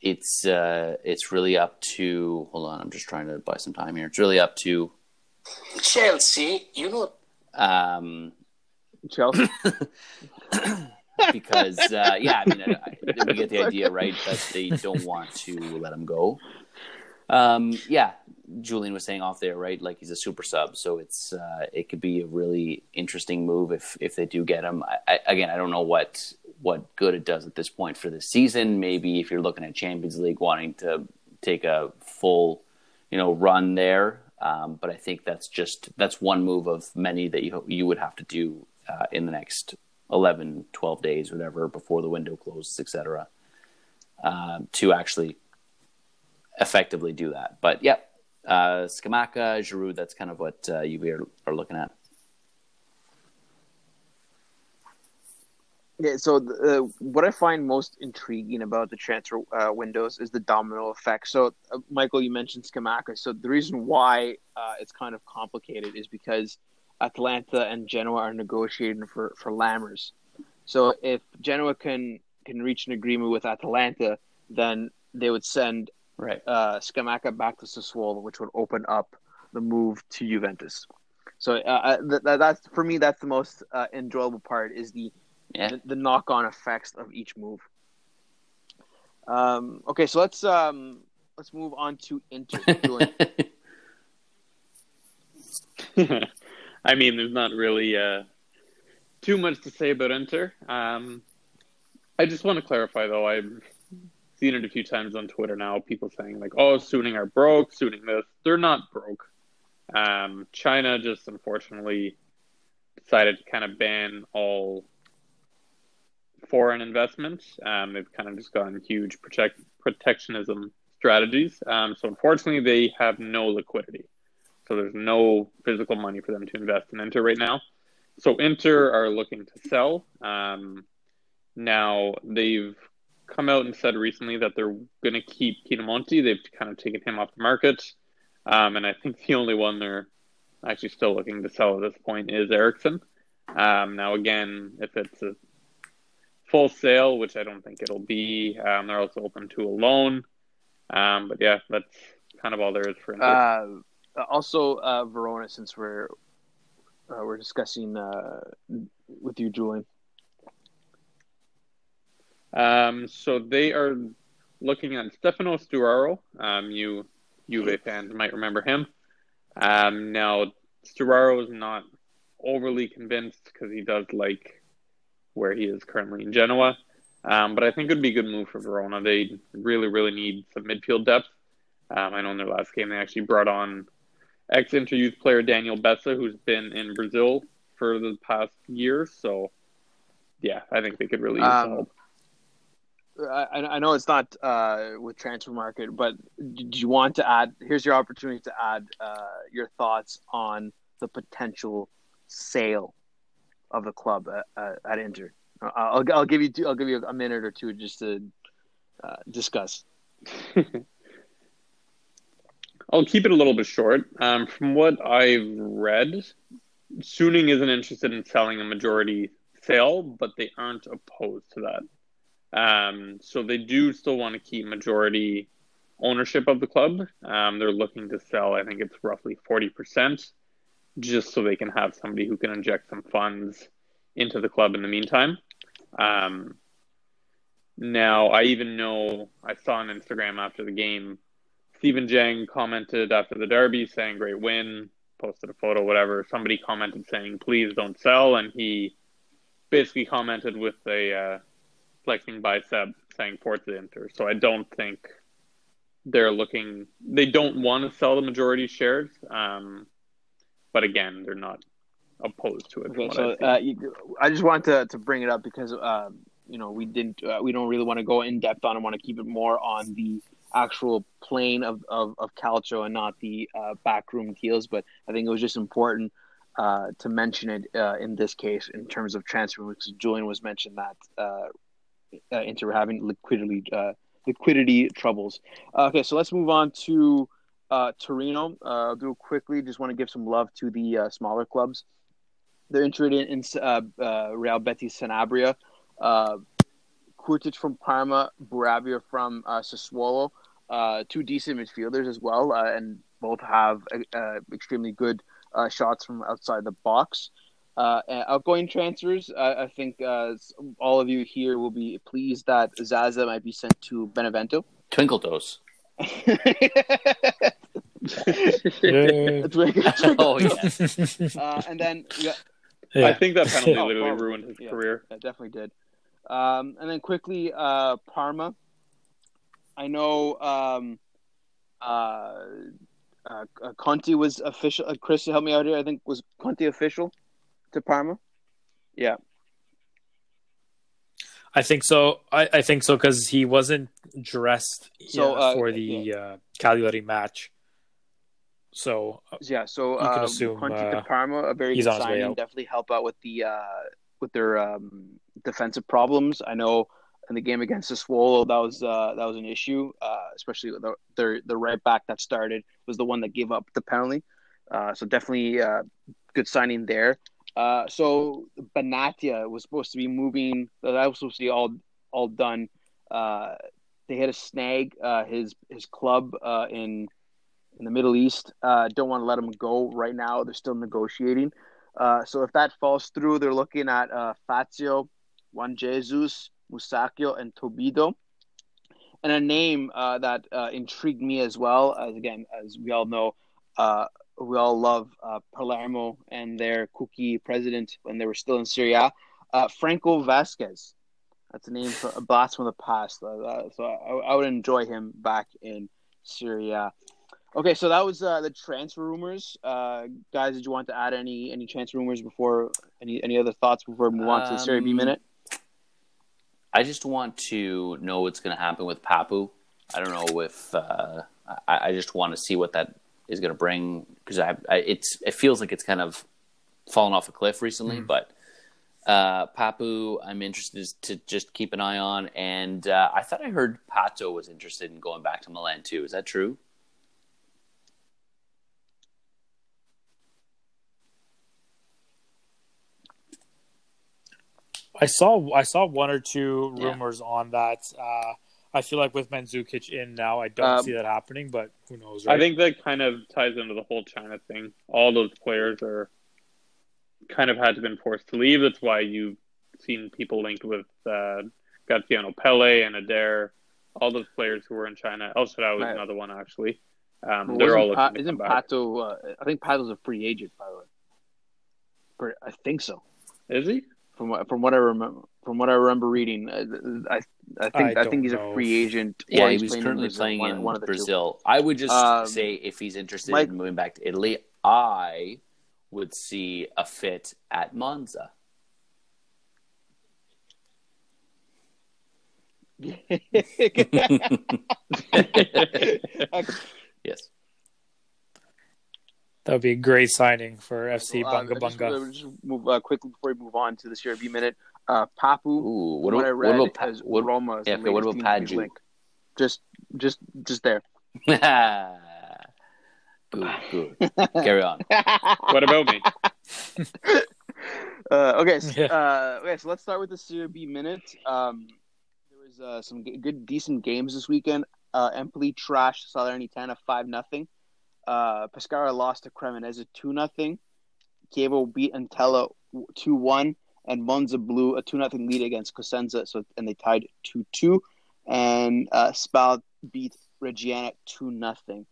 it's uh, it's really up to. Hold on, I'm just trying to buy some time here. It's really up to Chelsea, you know, um, Chelsea. because uh, yeah, I mean, I, I, we get the idea, right? That they don't want to let him go. Um, yeah, Julian was saying off there, right? Like he's a super sub, so it's uh, it could be a really interesting move if if they do get him. I, I, again, I don't know what what good it does at this point for the season. Maybe if you're looking at Champions League, wanting to take a full, you know, run there. Um, but I think that's just that's one move of many that you you would have to do uh, in the next 11, 12 days, whatever, before the window closes, etc. Um, to actually effectively do that. But yep, uh, Scamacca, Giroud, that's kind of what uh, you are, are looking at. Yeah, so uh, what I find most intriguing about the transfer uh, windows is the domino effect. So, uh, Michael, you mentioned Scamacca. So the reason why uh, it's kind of complicated is because Atalanta and Genoa are negotiating for for Lammers. So if Genoa can can reach an agreement with Atalanta, then they would send Right. uh, Scamacca back to Sassuolo, which would open up the move to Juventus. So uh, th- th- that's for me. That's the most uh, enjoyable part is the Yeah. the, the knock on effects of each move. Um, okay, so let's um, let's move on to Inter. I mean, there's not really uh, too much to say about Inter. Um, I just want to clarify, though. I've seen it a few times on Twitter now. People saying like, "Oh, Suning are broke. Suning this." They're not broke. Um, China just unfortunately decided to kind of ban all foreign investments. Um, they've kind of just gone huge protect protectionism strategies. Um, so unfortunately, they have no liquidity. So there's no physical money for them to invest in Inter right now. So Inter are looking to sell. Um, now they've come out and said recently that they're going to keep Pinamonti. They've kind of taken him off the market, um, and I think the only one they're actually still looking to sell at this point is Eriksen. Um, now again, if it's a full sale, which I don't think it'll be, um, they're also open to a loan. Um, but yeah, that's kind of all there is for Inter. uh, also, uh, Verona, since we're uh, we're discussing uh, with you, Julian. Um, so they are looking at Stefano Sturaro. Um, you Juve fans might remember him. Um, now Sturaro is not overly convinced because he does like where he is currently in Genoa. Um, but I think it would be a good move for Verona. They really, really need some midfield depth. Um, I know in their last game they actually brought on ex-Inter youth player Daniel Bessa, who's been in Brazil for the past year. So, yeah, I think they could really use Um, some help. I, I know it's not uh, with transfer market, but do you want to add? Here's your opportunity to add uh, your thoughts on the potential sale of the club at, at, at Inter. I'll, I'll give you two, I'll give you a minute or two just to uh, discuss. I'll keep it a little bit short. Um, from what I've read, Suning isn't interested in selling a majority sale, but they aren't opposed to that. Um, so they do still want to keep majority ownership of the club. Um, they're looking to sell, I think it's roughly 40%, just so they can have somebody who can inject some funds into the club in the meantime. Um, now, I even know I saw on Instagram after the game, Steven Zhang commented after the derby saying, Great win, posted a photo, whatever. Somebody commented saying, Please don't sell. And he basically commented with a uh, flexing bicep saying Forza Inter. So I don't think they're looking, they don't want to sell the majority shares. Um, but again, they're not opposed to it. Okay, so I've uh, you, I just wanted to, to bring it up because uh, you know we didn't uh, we don't really want to go in depth on it. Want to keep it more on the actual plane of of, of Calcio and not the uh, backroom deals. But I think it was just important uh, to mention it uh, in this case in terms of transfer. Because Julian was mentioned that uh, Inter having liquidity uh, liquidity troubles. Uh, okay, so let's move on to uh, Torino. Uh, I'll do it quickly. Just want to give some love to the smaller clubs. They're interested in, uh, uh, Real Betis Sanabria, uh, Kurtic from Parma, Bourabia from Sassuolo. Uh, two decent midfielders as well, and both have extremely good uh, shots from outside the box. Uh, outgoing transfers, uh, I think uh, all of you here will be pleased that Zaza might be sent to Benevento. Twinkle toes. Yeah. Oh yes. uh, and then yeah, Yeah. I think that penalty Oh, literally probably. ruined his Yeah. career. It definitely did. Um, and then quickly, uh, Parma. I know um, uh, uh, Conti was official. Uh, Chris, help me out here. I think was Conti official to Parma. Yeah. I think so. I, I think so because he wasn't dressed So, uh, for the uh, Cagliari match. So uh, Yeah, so can uh, assume, uh, to Parma, a very good on his way signing. Definitely help out with the uh, with their um, defensive problems. I know in the game against Sassuolo, that was uh, that was an issue, uh, especially with the their the right back that started was the one that gave up the penalty. Uh, so definitely uh, good signing there. Uh, so Benatia was supposed to be moving. That was supposed to be all all done. Uh, they had a snag. Uh, his his club uh, in in the Middle East uh, don't want to let him go right now. They're still negotiating. So if that falls through, they're looking at Fazio, Juan Jesus, Musacchio, and Tobido. And a name that intrigued me as well, as again, as we all know, we all love uh, Palermo and their cookie president when they were still in Serie A, uh, Franco Vasquez. That's a name for a blast from the past. Uh, so I, I would enjoy him back in Serie A. Okay, so that was uh, the transfer rumors. Uh, guys, did you want to add any any transfer rumors before any any other thoughts before we move on to the Serie B Um, minute? I just want to know what's going to happen with Papu. I don't know if uh, I, I just want to see what that is going to bring because I, I it's it feels like it's kind of fallen off a cliff recently. But uh, Papu, I'm interested to just keep an eye on. And uh, I thought I heard Pato was interested in going back to Milan too. Is that true? I saw I saw one or two Yeah. rumors on that. Uh, I feel like with Mandzukic in now, I don't Um, see that happening. But who knows? Right? I think that kind of ties into the whole China thing. All those players are kind of had to been forced to leave. That's why you've seen people linked with uh, Graziano Pellè and Adair. All those players who were in China. El Shaarawy was Right. another one actually. Um, Well, they're all wasn't Pa- looking to isn't. Pato? Uh, I think Pato's a free agent, by the way. For- I think so. Is he? From what from what I remember, from what I remember reading, uh, I I think I, I think don't he's a free agent. or Yeah, he he's was playing in currently Brazil, playing one- in one of the two. Brazil. I would just Um, say if he's interested Mike- in moving back to Italy, I would see a fit at Monza. yes. That would be a great signing for FC Uh, Bunga Bunga. uh, just move uh, quickly before we move on to the Serie B minute. Uh, Papu, Ooh, what, what, about, I what read about Pa- what, Roma. is yeah, okay, what about team to be Paju? linked. Just, just, just there. good, good. Carry on. What about me? Uh, okay, so, Yeah. uh, okay, so let's start with the Serie B minute. Um, there was uh, some good, good, decent games this weekend. Uh, Empoli trashed Salernitana five nothing. Uh, Pescara lost to Cremonese two nothing. Chievo beat Entella two one, and Monza blew a two nothing lead against Cosenza. So and they tied two two, and uh, Spal beat Reggiana two nothing.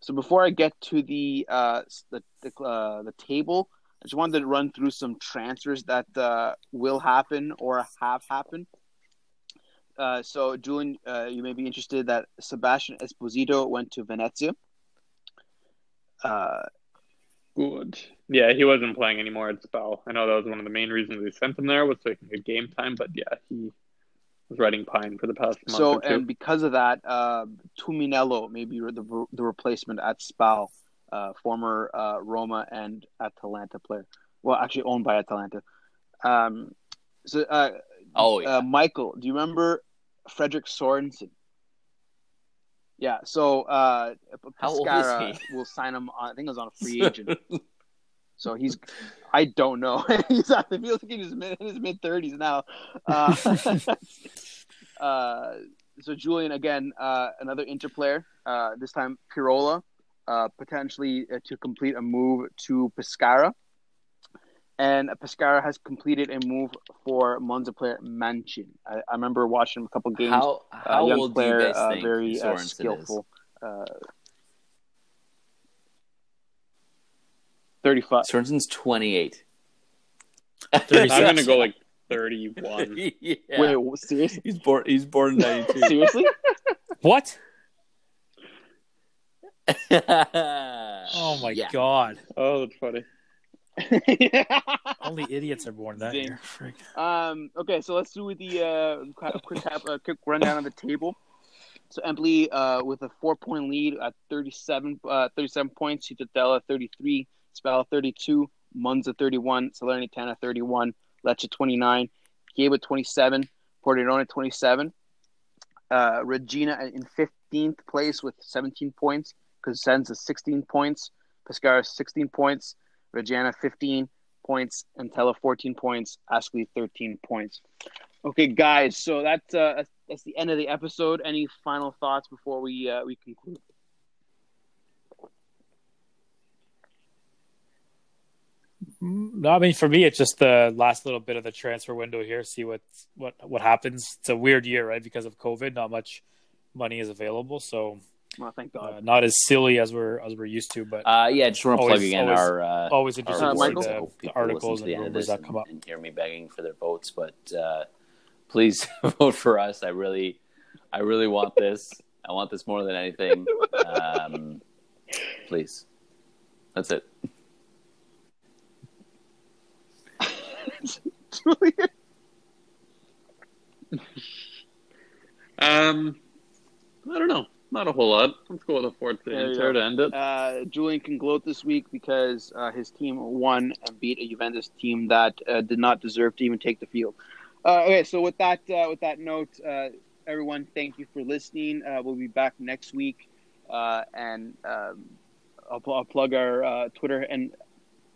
So before I get to the uh, the the, uh, the table, I just wanted to run through some transfers that uh, will happen or have happened. Uh, so, Julian, uh, you may be interested that Sebastian Esposito went to Venezia. Uh, Good. Yeah, he wasn't playing anymore at Spal. I know that was one of the main reasons they sent him there was so he can get game time. But yeah, he was riding pine for the past month so, or two. and because of that, uh, Tumminello may be the, the replacement at Spal, uh, former uh, Roma and Atalanta player. Well, actually owned by Atalanta. Um, so, uh, Oh, yeah. uh, Michael, do you remember Frederik Sorensen? Yeah, so uh, How old is Pescara will sign him. On, I think it was on a free agent. so he's, I don't know. he's I feel like in his mid in his mid thirties now. Uh, uh, so Julian again, uh, another Inter player. Uh, this time Pirola, uh, potentially uh, to complete a move to Pescara. And Pescara has completed a move for Monza player Manchin. I, I remember watching him a couple games. How, uh, how young old player, do you guys uh, think very uh, skillful. Uh, Thirty-five. Sorensen's 28. I'm gonna go like 31. yeah. Wait, seriously? He's born. He's born '92. Seriously? What? oh Oh my yeah. god! Oh, that's funny. Only idiots are born that Ding. year. Um, okay, so let's do the uh, quick uh, quick rundown of the table. So Empoli uh, with a four point lead at 37, uh, 37 points, Cittadella 33, Spal 32, Monza 31, Salernitana 31, Lecce 29, Chievo 27, Pordenone 27, uh, Reggina in 15th place with 17 points, Cosenza 16 points, Pescara 16 points, Reggiana 15 points, Entella 14 points, Ascoli 13 points. Okay, guys, so that's uh, that's- that's the end of the episode. Any final thoughts before we uh, we conclude? No, I mean for me, it's just the last little bit of the transfer window here. See what what what happens. It's a weird year, right? Because of COVID, not much money is available, so Well, thank God. uh, not as silly as we're as we're used to. But Uh, yeah, just want to plug Always- again always- our uh, always our interested to see the- the articles listen the and end rumors that come up. and hear me begging for their votes. But uh, please vote for us. I really, I really want this. I want this more than anything. Um, please, that's it. Um, I don't know. Not a whole lot. Let's go with a fourth There Inter to end it. Uh, Julian can gloat this week because uh, his team won and beat a Juventus team that uh, did not deserve to even take the field. Uh, okay, so with that uh, with that note, uh, everyone, thank you for listening. Uh, we'll be back next week, uh, and um, I'll, pl- I'll plug our uh, Twitter and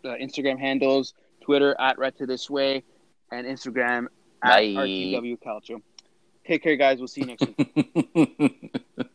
uh, Instagram handles: Twitter at Red to This Way, and Instagram at Bye. RTW Calcio. Take care, guys. We'll see you next week.